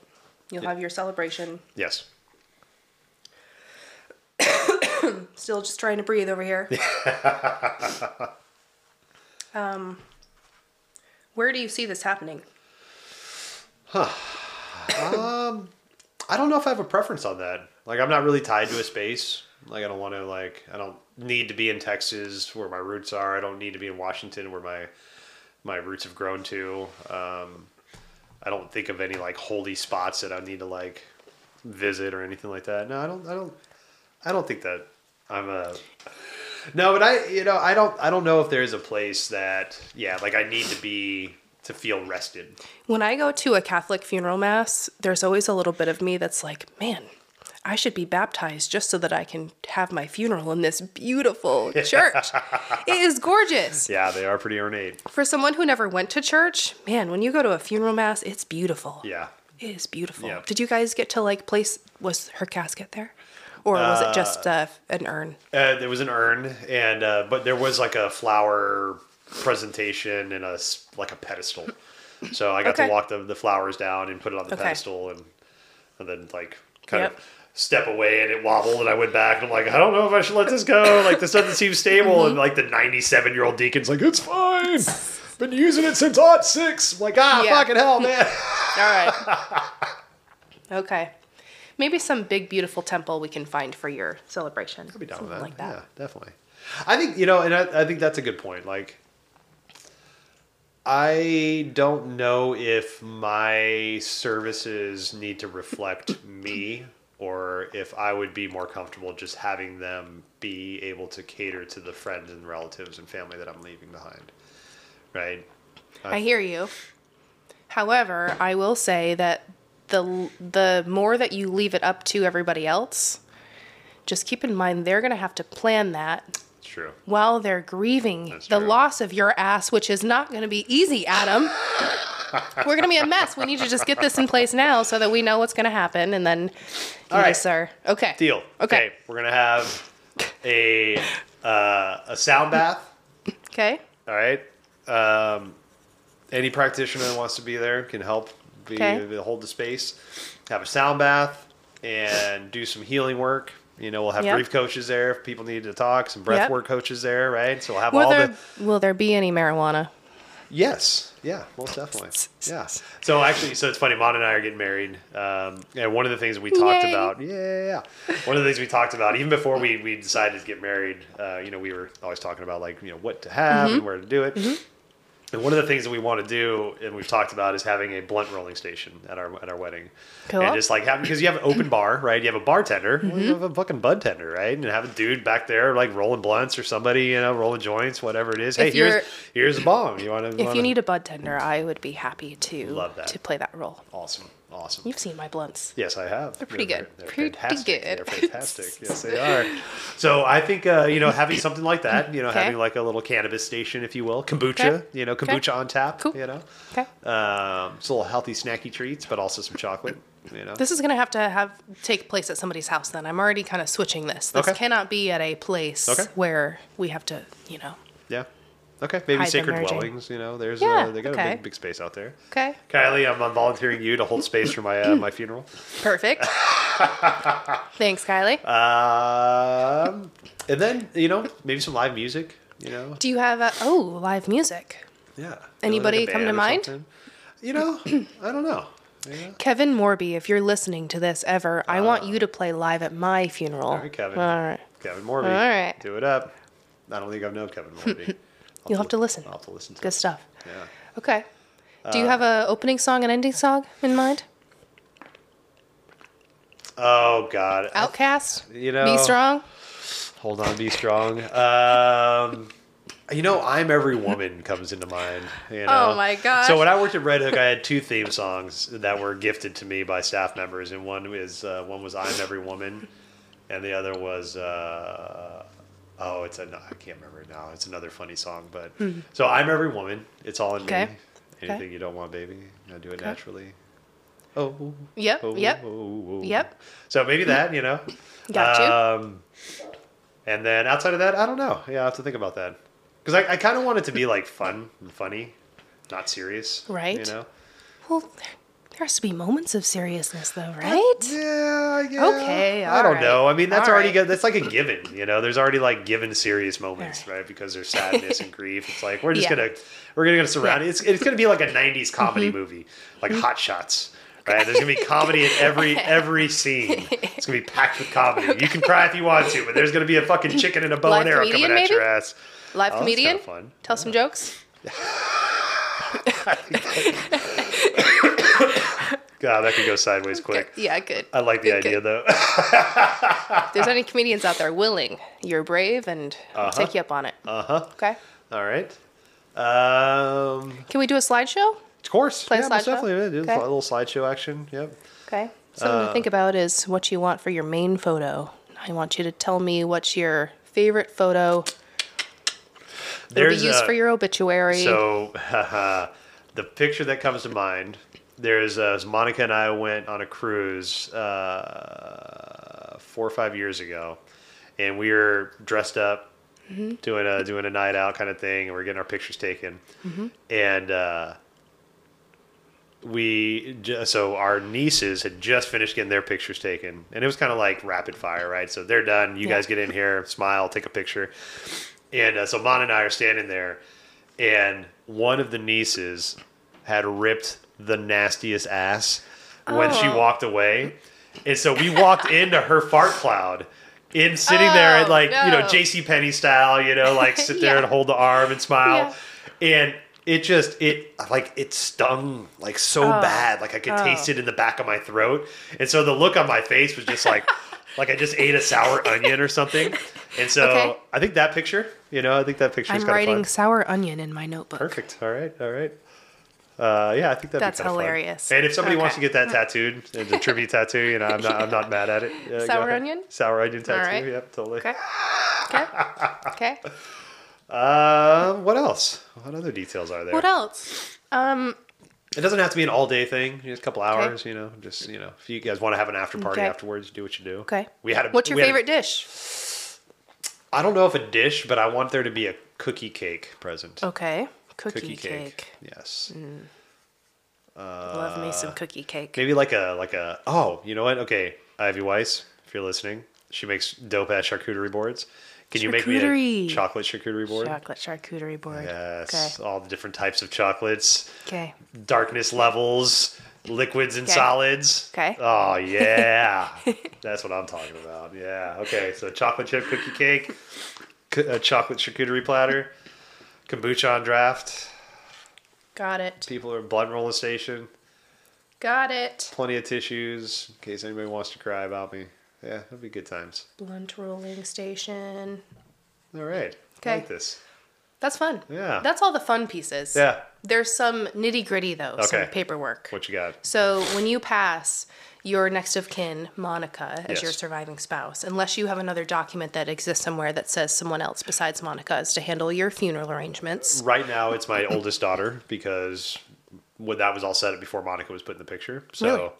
You'll have your celebration. Yes. Still just trying to breathe over here. um, where do you see this happening? Huh. I don't know if I have a preference on that. Like, I'm not really tied to a space. Like, I don't want to like. I don't need to be in Texas where my roots are. I don't need to be in Washington where my my roots have grown to. Um, I don't think of any like holy spots that I need to like visit or anything like that. No, I don't. I don't. I don't think that I'm a. No, but I, you know, I don't. I don't know if there's a place that, yeah, like I need to be to feel rested. When I go to a Catholic funeral mass, there's always a little bit of me that's like, man, I should be baptized just so that I can have my funeral in this beautiful church. it is gorgeous. Yeah, they are pretty ornate. For someone who never went to church, man, when you go to a funeral mass, it's beautiful. Yeah. It is beautiful. Yeah. Did you guys get to like place was her casket there? Or was it just uh, an urn? Uh, there was an urn, and uh, but there was like a flower presentation and a like a pedestal. So I got Okay. to walk the, the flowers down and put it on the Okay. pedestal, and and then like kind Yep. of step away, and it wobbled, and I went back, and I'm like, I don't know if I should let this go. Like this doesn't seem stable, Mm-hmm. and like the 97 year old deacon's like, it's fine. Been using it since aught six. I'm like, ah, Yeah. fucking hell, man. All right. okay. Maybe some big beautiful temple we can find for your celebration. I'd be down with that. like that. Yeah, definitely. I think you know, and I, I think that's a good point. Like, I don't know if my services need to reflect me, or if I would be more comfortable just having them be able to cater to the friends and relatives and family that I'm leaving behind. Right. I hear you. However, I will say that the the more that you leave it up to everybody else, just keep in mind they're going to have to plan that true. while they're grieving That's the true. loss of your ass, which is not going to be easy, Adam. We're going to be a mess. We need to just get this in place now so that we know what's going to happen and then All right. sir. Okay. Deal. Okay. We're gonna have a uh, a sound bath. Okay. All right. Um, any practitioner that wants to be there can help be, Okay. hold the space. Have a sound bath and do some healing work. You know, we'll have Yep. grief coaches there if people need to talk. Some breath Yep. work coaches there, right? So we'll have Will all there, the will there be any marijuana? yes, yeah, most definitely, yeah. So actually, so it's funny. Mon and I are getting married, um, and one of the things we talked Yay. about, yeah, yeah, yeah. One of the things we talked about even before we we decided to get married. Uh, you know, we were always talking about like you know what to have Mm-hmm. and where to do it. And one of the things that we want to do, and we've talked about, is having a blunt rolling station at our at our wedding, Cool. and just like having because you have an open bar, right? You have a bartender, Mm-hmm. you have a fucking bud tender, right? And have a dude back there like rolling blunts or somebody, you know, rolling joints, whatever it is. Hey, If you're- here's here's a bong. You want to? If you need a bud tender, I would be happy to Love that. to play that role. awesome, awesome. You've seen my blunts. Yes, I have. They're pretty good. They're, Pretty fantastic. good. They're fantastic. yes, they are. So I think uh, you know having something like that, you know, Okay. having like a little cannabis station, if you will, kombucha, Okay. you know, Okay. kombucha on tap, Cool. you know, Okay. um, it's a little healthy snacky treats, but also some chocolate, you know. This is gonna have to have take place at somebody's house. Then I'm already kind of switching this. This Okay. cannot be at a place Okay. where we have to, you know. Yeah. Okay. Maybe Hide sacred dwellings. You know, there's Yeah, uh, they got a big big space out there. Okay. Kylie, I'm, I'm volunteering you to hold space for my uh, my funeral. Perfect. Thanks, Kylie. Um, and then you know maybe some live music. You know, Do you have a oh live music? yeah. Know, like Anybody come to mind? something. You know, I don't know. Know? Kevin Morby, if you're listening to this ever, I want you to play live at my funeral. All right, Kevin. All right. Kevin Morby. All right. Do it up. I don't think I've known Kevin Morby. I'll You'll have to listen. I'll have to listen to Good it. stuff. Yeah. Okay. Do Uh, you have a opening song and ending song in mind? Oh God. OutKast. you know. Be strong. Hold on. Be strong. Um, You know, I'm Every Woman comes into mind. You know? Oh my gosh. So when I worked at Red Hook, I had two theme songs that were gifted to me by staff members, and one is uh, one was I'm Every Woman, and the other was uh, oh, it's a I can't remember it now. It's another funny song, but so I'm Every Woman. It's all in. Okay. me. Anything you don't want, baby, I do it naturally. Oh. Yep, oh, yep. oh, oh. Yep. So maybe that, you know. Got you. Um, and then outside of that, I don't know. Yeah, I have to think about that because I, I kind of want it to be like fun and funny, not serious. Right. You know. Well, there, has to be moments of seriousness, though, right? Yeah. yeah. Okay, I don't all know. I mean, that's all already right. good. That's like a given. You know, there's already like given serious moments, right? Because there's sadness and grief. It's like we're just Yeah. gonna we're gonna, gonna surround it. It's it's gonna be like a '90s comedy Mm-hmm. movie, like Hot Shots. Right, there's gonna be comedy in every every scene. It's gonna be packed with comedy. You can cry if you want to, but there's gonna be a fucking chicken and a bow Live and arrow coming at your ass. Live Oh, comedian. fun. Tell some jokes. God, that could go sideways quick. Yeah, good. I like the Good, idea good. though. If there's any comedians out there willing, you're brave, and I'll Uh-huh. take you up on it. Uh huh. Okay. All right. Um, Can we do a slideshow? of course. Play yeah, most slideshow? definitely. Do Okay. A little slideshow action. Yep. Okay. Something Uh, to think about is what you want for your main photo. I want you to tell me what's your favorite photo. It'll be used a- for your obituary. So the picture that comes to mind, there's uh, Monica and I went on a cruise uh, four or five years ago, and we were dressed up, Mm-hmm. doing a doing a night out kind of thing, and we are getting our pictures taken, Mm-hmm. and. Uh, we so our nieces had just finished getting their pictures taken and it was kind of like rapid fire right so they're done you Yeah. guys get in here smile take a picture and uh, so Mon and I are standing there, and one of the nieces had ripped the nastiest ass when she Oh. walked away. And so we walked into her fart cloud in sitting there and Oh, like, you know. JC Penney style, you know, like sit there Yeah. and hold the arm and smile. And it just it like it stung like so Oh. bad. Like I could Oh. taste it in the back of my throat. And so the look on my face was just like like I just ate a sour onion or something. And so Okay. I think that picture, you know, I think that picture is I'm kind of writing sour onion in my notebook. Perfect. All right. All right. Uh, yeah, I think that'd That's be hilarious. Fun. And if somebody wants to get that tattooed, a tribute tattoo, you know, I'm not, I'm not mad at it. Uh, Sour onion? Sour onion tattoo. right. Yep, totally. Okay. Okay. Okay. Uh, what else? What other details are there? What else? Um, It doesn't have to be an all day thing. Just a couple hours, you know. Just you know, if you guys want to have an after party Okay. afterwards, do what you do. okay. We had a. What's your had a- favorite dish? I don't know if a dish, but I want there to be a cookie cake present. Okay. Cookie, Cookie cake. cake. Yes. Mm. Love me some uh, cookie cake. Maybe like a like a oh, you know what? Okay, Ivy Weiss, if you're listening, she makes dope ass charcuterie boards. Can you make me a chocolate charcuterie board? Chocolate charcuterie board. Yes, all the different types of chocolates, Okay. darkness levels, liquids and Okay. solids. Okay. Oh yeah, that's what I'm talking about. Yeah. Okay. So chocolate chip cookie cake, a uh, chocolate charcuterie platter, kombucha on draft. Got it. People are blunt rolling station. Got it. Plenty of tissues in case anybody wants to cry about me. Yeah, it'll be good times. Blunt rolling station. All right. I Okay. like this. That's fun. Yeah. That's all the fun pieces. Yeah. There's some nitty gritty though, some Okay. paperwork. What you got? So when you pass your next of kin, Monica, as your surviving spouse, unless you have another document that exists somewhere that says someone else besides Monica is to handle your funeral arrangements. Right now, it's my oldest daughter because when that was all set up before Monica was put in the picture. So, Really?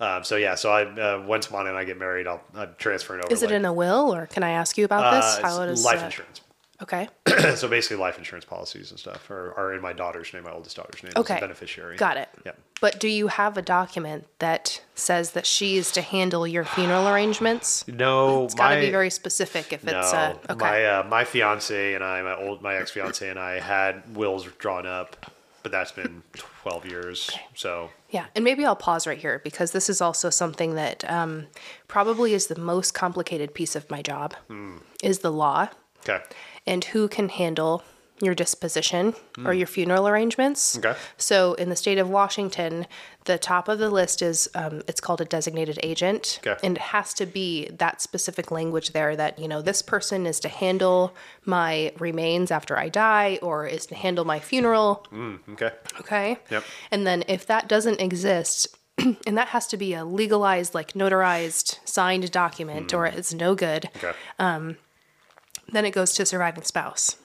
um, so yeah. So I uh, once Monica and I get married, I'll, I'll transfer it over. Is it like, in a will, or can I ask you about uh, this? How it is life uh, insurance? Okay, so basically, life insurance policies and stuff are, are in my daughter's name, my oldest daughter's name. Okay. as a beneficiary. got it. Yep. But do you have a document that says that she is to handle your funeral arrangements? No, It's got to be very specific if No, it's uh, okay. my uh, my fiance and I, my old my ex fiance and I had wills drawn up, but that's been twelve years. So Yeah, and maybe I'll pause right here because this is also something that um, probably is the most complicated piece of my job Hmm. is the law okay, and who can handle your disposition or hmm. your funeral arrangements. Okay. So in the state of Washington, the top of the list is um, it's called a designated agent, Okay. and it has to be that specific language there that you know this person is to handle my remains after I die or is to handle my funeral. Hmm, okay. Okay. Yep. And then if that doesn't exist, and that has to be a legalized, like notarized, signed document, hmm. or it's no good, Okay. Um, then it goes to surviving spouse.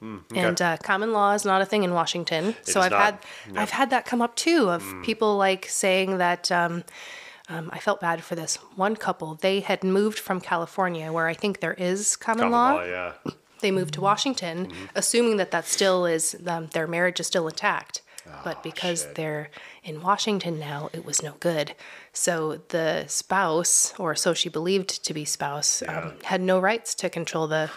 Hmm, And uh, common law is not a thing in Washington, so I've not. had. I've had that come up too of Hmm. people like saying that um, um, I felt bad for this one couple. They had moved from California, where I think there is common, Common law. law, yeah. They moved to Washington, Mm-hmm. assuming that that still is um, their marriage is still intact. but because shit. they're in Washington now, it was no good. So the spouse, or so she believed to be spouse, um, had no rights to control the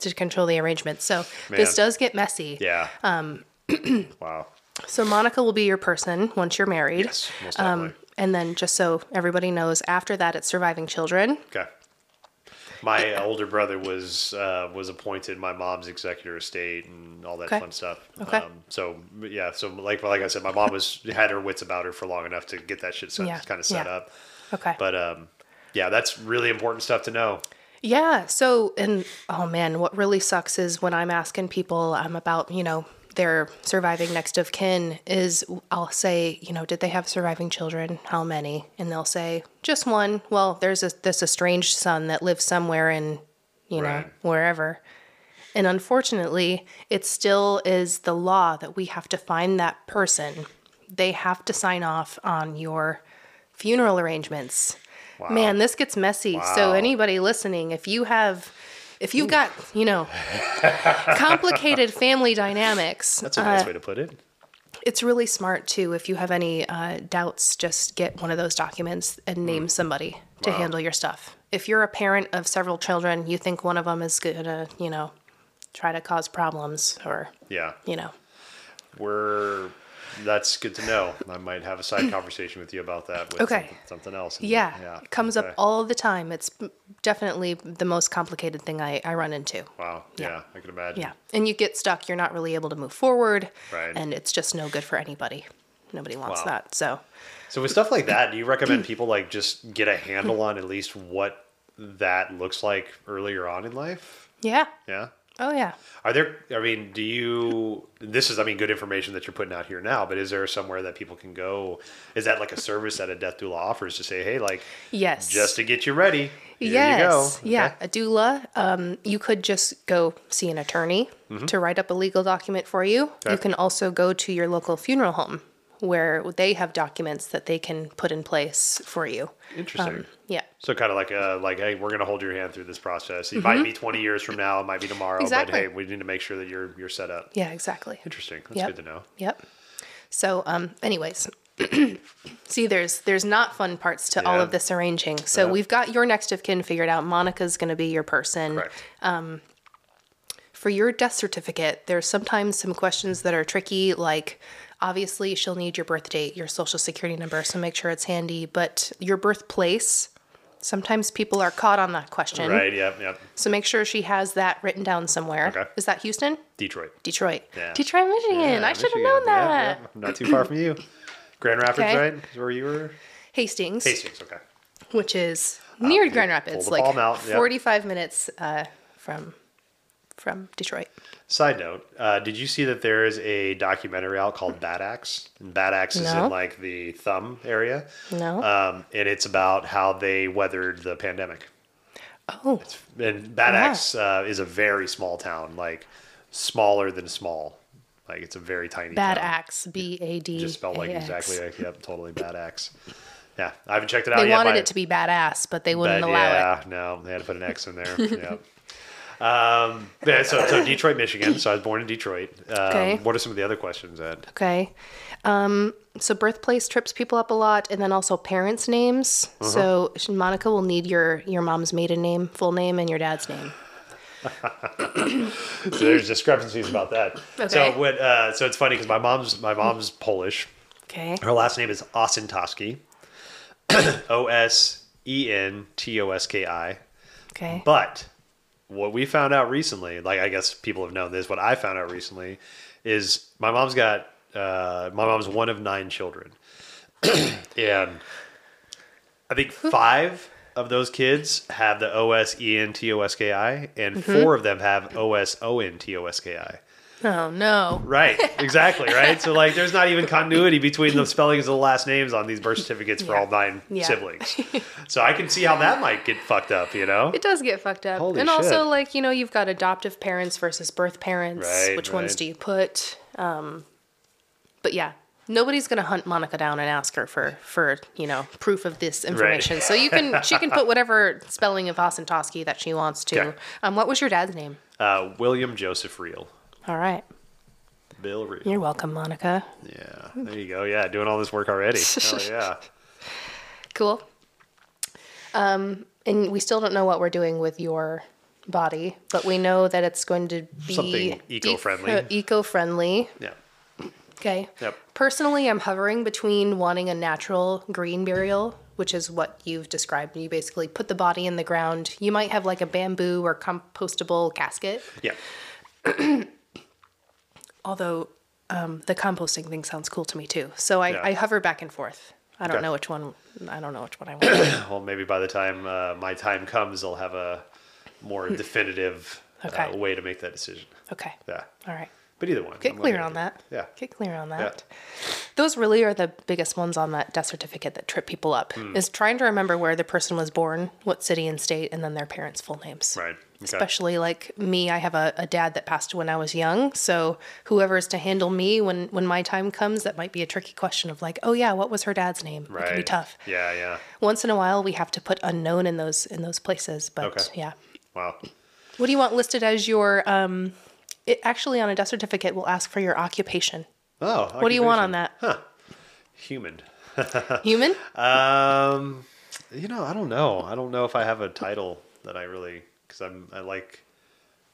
to, control the arrangement. So this does get messy. Yeah. Um. wow. So Monica will be your person once you're married. Yes, most. Um, and then just so everybody knows, after that, it's surviving children. Okay. My older brother was uh, was appointed my mom's executor of state and all that Okay. fun stuff. Okay. Um, so yeah, so like like I said, my mom was had her wits about her for long enough to get that shit set, Yeah, kind of set yeah. up. Okay. But um, yeah, that's really important stuff to know. Yeah. So, and oh man, what really sucks is when I'm asking people um, about, you know, their surviving next of kin, is I'll say, you know, did they have surviving children? How many? And they'll say, just one. Well, there's a, this estranged son that lives somewhere in, you know, Right. wherever. And unfortunately, it still is the law that we have to find that person. They have to sign off on your funeral arrangements. Man, this gets messy. So anybody listening, if you have if you've got, you know, complicated family dynamics, That's a nice way to put it. it's really smart too. If you have any uh, doubts, just get one of those documents and name somebody to Wow. handle your stuff. If you're a parent of several children, you think one of them is gonna, you know, try to cause problems or, Yeah, you know, we're. That's good to know. I might have a side conversation with you about that. With Okay. something, something else. yeah, it comes okay. up all the time. It's definitely the most complicated thing I, I run into. Wow. Yeah, I can imagine. Yeah. And you get stuck, you're not really able to move forward. Right. And it's just no good for anybody. Nobody wants Wow. that. So, So with stuff like that, do you recommend people like just get a handle on at least what that looks like earlier on in life? yeah. Yeah. Oh, yeah. Are there? I mean, do you? This is, I mean, good information that you're putting out here now. But is there somewhere that people can go? Is that like a service that a death doula offers to say, hey, like, Yes. just to get you ready? Here yes. you go. Yeah. Okay. A doula. Um, you could just go see an attorney to write up a legal document for you. Mm-hmm. Okay. You can also go to your local funeral home where they have documents that they can put in place for you. Interesting. Yeah. so kind of like a like, hey, we're gonna hold your hand through this process. It might be 20 years from now. It might be tomorrow. Mm-hmm. Exactly. But hey, we need to make sure that you're you're set up. Yeah, exactly. Interesting. That's Yep. good to know. Yep. So, um, anyways, see, there's there's not fun parts to all of this arranging. So Yeah. we've got your next of kin figured out. Monica's going to be your person. Correct. For your death certificate, there's sometimes some questions that are tricky, like obviously she'll need your birth date, your social security number, so make sure it's handy. But your birthplace, sometimes people are caught on that question. right. Yep. Yep. So make sure she has that written down somewhere. Okay. Is that Houston? Detroit. Detroit. Yeah. Detroit, Michigan. Yeah, I should have known that. yeah. Not too far from you. Grand Rapids, Okay. right? Is where you were? Hastings. Hastings. Okay. which is near pull- Grand Rapids, like out, yep. 45 minutes uh, from from Detroit. Side note: uh, Did you see that there is a documentary out called Bad Axe? And Bad Axe is in like the thumb area, No. um, and it's about how they weathered the pandemic. oh, And Bad Wow. Axe uh, is a very small town, like smaller than small. Like it's a very tiny. Bad town. Axe, B A D. Just spelled like exactly. Like, yep, totally Bad Axe. Yeah, I haven't checked it out They yet. wanted it to be badass, but they wouldn't but allow it. yeah, no, they had to put an X in there. yeah. Um, yeah, so, so Detroit, Michigan. So I was born in Detroit. Um, Okay. What are some of the other questions, Ed? Okay. Um, so birthplace trips people up a lot, and then also parents' names. Uh-huh. So Monica will need your your mom's maiden name, full name, and your dad's name. So there's discrepancies about that. Okay. So what? Uh, so it's funny because my mom's my mom's Polish. Okay. Her last name is Osentoski. O S E N T O S K I. Okay. But what we found out recently, like I guess people have known this, what I found out recently is my mom's got uh, my mom's one of nine children, and I think five of those kids have the O S E N T O S K I, and four of them have O S O N T O S K I. Oh no. Right, exactly, right. So like, there's not even continuity between the spellings of the last names on these birth certificates for Yeah. all nine Yeah. siblings. So I can see how that might get fucked up, you know? It does get fucked up. Holy and also like, you know, you've got adoptive parents versus birth parents. Right, Which ones do you put? Um but yeah. Nobody's gonna hunt Monica down and ask her for for, you know, proof of this information. So you can she can put whatever spelling of Hasantowski that she wants to. Okay. Um what was your dad's name? Uh, William Joseph Riehl, All right. Bill Riehl. You're welcome, Monica. Yeah, there you go. Yeah, doing all this work already. Hell yeah. Cool. Um, and we still don't know what we're doing with your body, but we know that it's going to be Something eco-friendly. eco- eco-friendly. Yeah. Okay. Yep. Personally, I'm hovering between wanting a natural green burial, which is what you've described. You basically put the body in the ground. You might have like a bamboo or compostable casket, Yeah. although um, the composting thing sounds cool to me too. So I, Yeah. I hover back and forth. I don't Okay. know which one. I don't know which one I want. Well, maybe by the time uh, my time comes, I'll have a more definitive uh, way to make that decision. okay. Yeah. All right. But either one. Get I'm clear on that. Yeah. Get clear on that. Those really are the biggest ones on that death certificate that trip people up. Hmm. Is trying to remember where the person was born, what city and state, and then their parents' full names. Right. Okay. Especially like me, I have a, a dad that passed when I was young. So whoever is to handle me when when my time comes, that might be a tricky question of like, oh yeah, what was her dad's name? It Right. can be tough. Yeah, yeah. Once in a while, we have to put unknown in those in those places. But Okay. yeah. Wow. What do you want listed as your? Um, it actually on a death certificate will ask for your occupation. Oh. What do you want on occupation. that? Human. Human? Um, you know, I don't know. I don't know if I have a title that I really because I'm I like.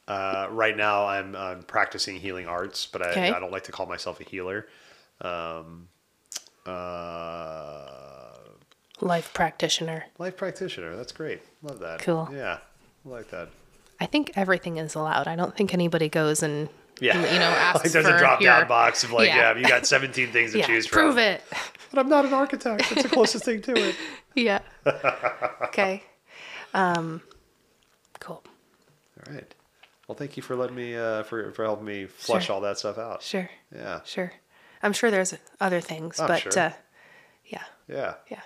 Uh, right now, I'm, I'm practicing healing arts, but I, Okay. I don't like to call myself a healer. Um, uh, Life practitioner. life practitioner. That's great. Love that. Cool. Yeah, I like that. I think everything is allowed. I don't think anybody goes and Yeah, you know asks like there's for a drop down your- box of like, Yeah. yeah, you got 17 things to Yeah, choose from. prove it. But I'm not an architect. That's the closest thing to it. Yeah. okay. Um, cool. All right. Well, thank you for letting me uh, for for helping me flush Sure. all that stuff out. Sure. Yeah. Sure. I'm sure there's other things, I'm but sure. uh, yeah, Yeah. yeah.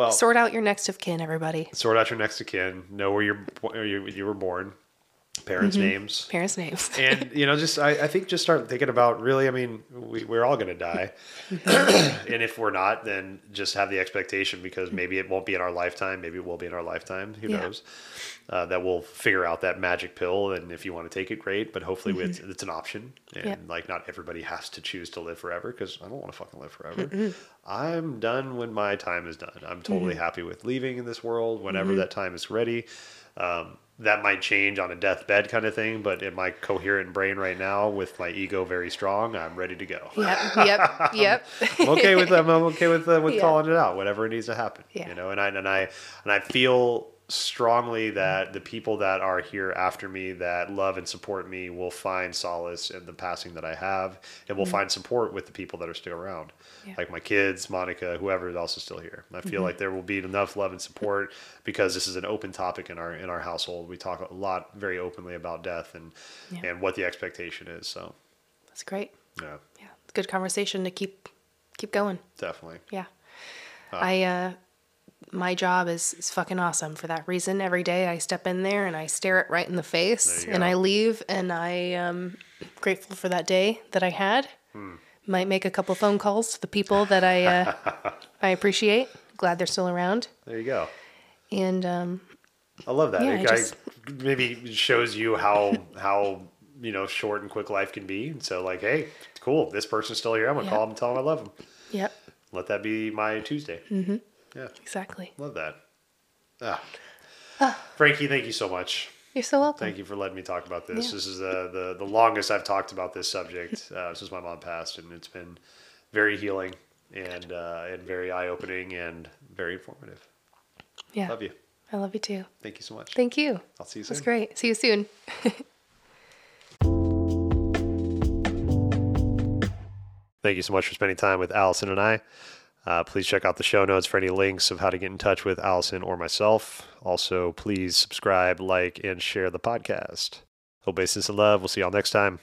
Well, Sort out your next of kin, everybody. sort out your next of kin. Know where you're where you, you were born. Parents' Mm-hmm. names. Parents' names. and you know just I, I think just start thinking about really i mean we, we're all going to die Mm-hmm. and if we're not then just have the expectation because maybe it won't be in our lifetime maybe it will be in our lifetime who Yeah. knows uh, that we'll figure out that magic pill and if you want to take it great but hopefully it's, it's an option and Mm-hmm. Yep. like not everybody has to choose to live forever because i don't want to fucking live forever i'm done when my time is done i'm totally Mm-hmm. happy with leaving in this world whenever that time is ready um, that might change on a deathbed kind of thing, but in my coherent brain right now, with my ego very strong, I'm ready to go. yep. Yep. Yep. I'm okay with them. I'm okay with uh, with Yeah. calling it out, whatever needs to happen. Yeah. You know, and I and I and I feel strongly that the people that are here after me that love and support me will find solace in the passing that I have, and will find support with the people that are still around, Mm-hmm. Yeah. like my kids, Monica, whoever else is still here. I Mm-hmm. feel like there will be enough love and support because this is an open topic in our in our household. We talk a lot very openly about death and Yeah. and what the expectation is. So That's great. yeah, Yeah. Good conversation to keep keep going. definitely. Yeah. I uh my job is, is fucking awesome for that reason. Every day I step in there and I stare it right in the face and go. I leave and I am grateful for that day that I had. Hmm. Might make a couple phone calls to the people that I uh, I appreciate. Glad they're still around. There you go. And um I love that. Yeah, it I just- maybe shows you how how you know short and quick life can be. And so like, hey, cool, this person's still here. I'm gonna Yeah. call them and tell them I love them. yep, Let that be my Tuesday. Mm-hmm. Yeah, exactly. love that. Ah. Frankie, thank you so much. You're so welcome. Thank you for letting me talk about this. Yeah. This is uh, the the longest I've talked about this subject uh, since my mom passed, and it's been very healing and uh, and very eye opening and very informative. Yeah. Love you. I love you too. Thank you so much. Thank you. I'll see you soon. That's great. See you soon. Thank you so much for spending time with Allison and I. Uh, please check out the show notes for any links of how to get in touch with Allison or myself. Also, please subscribe, like, and share the podcast. Hope basis and love. We'll see y'all next time.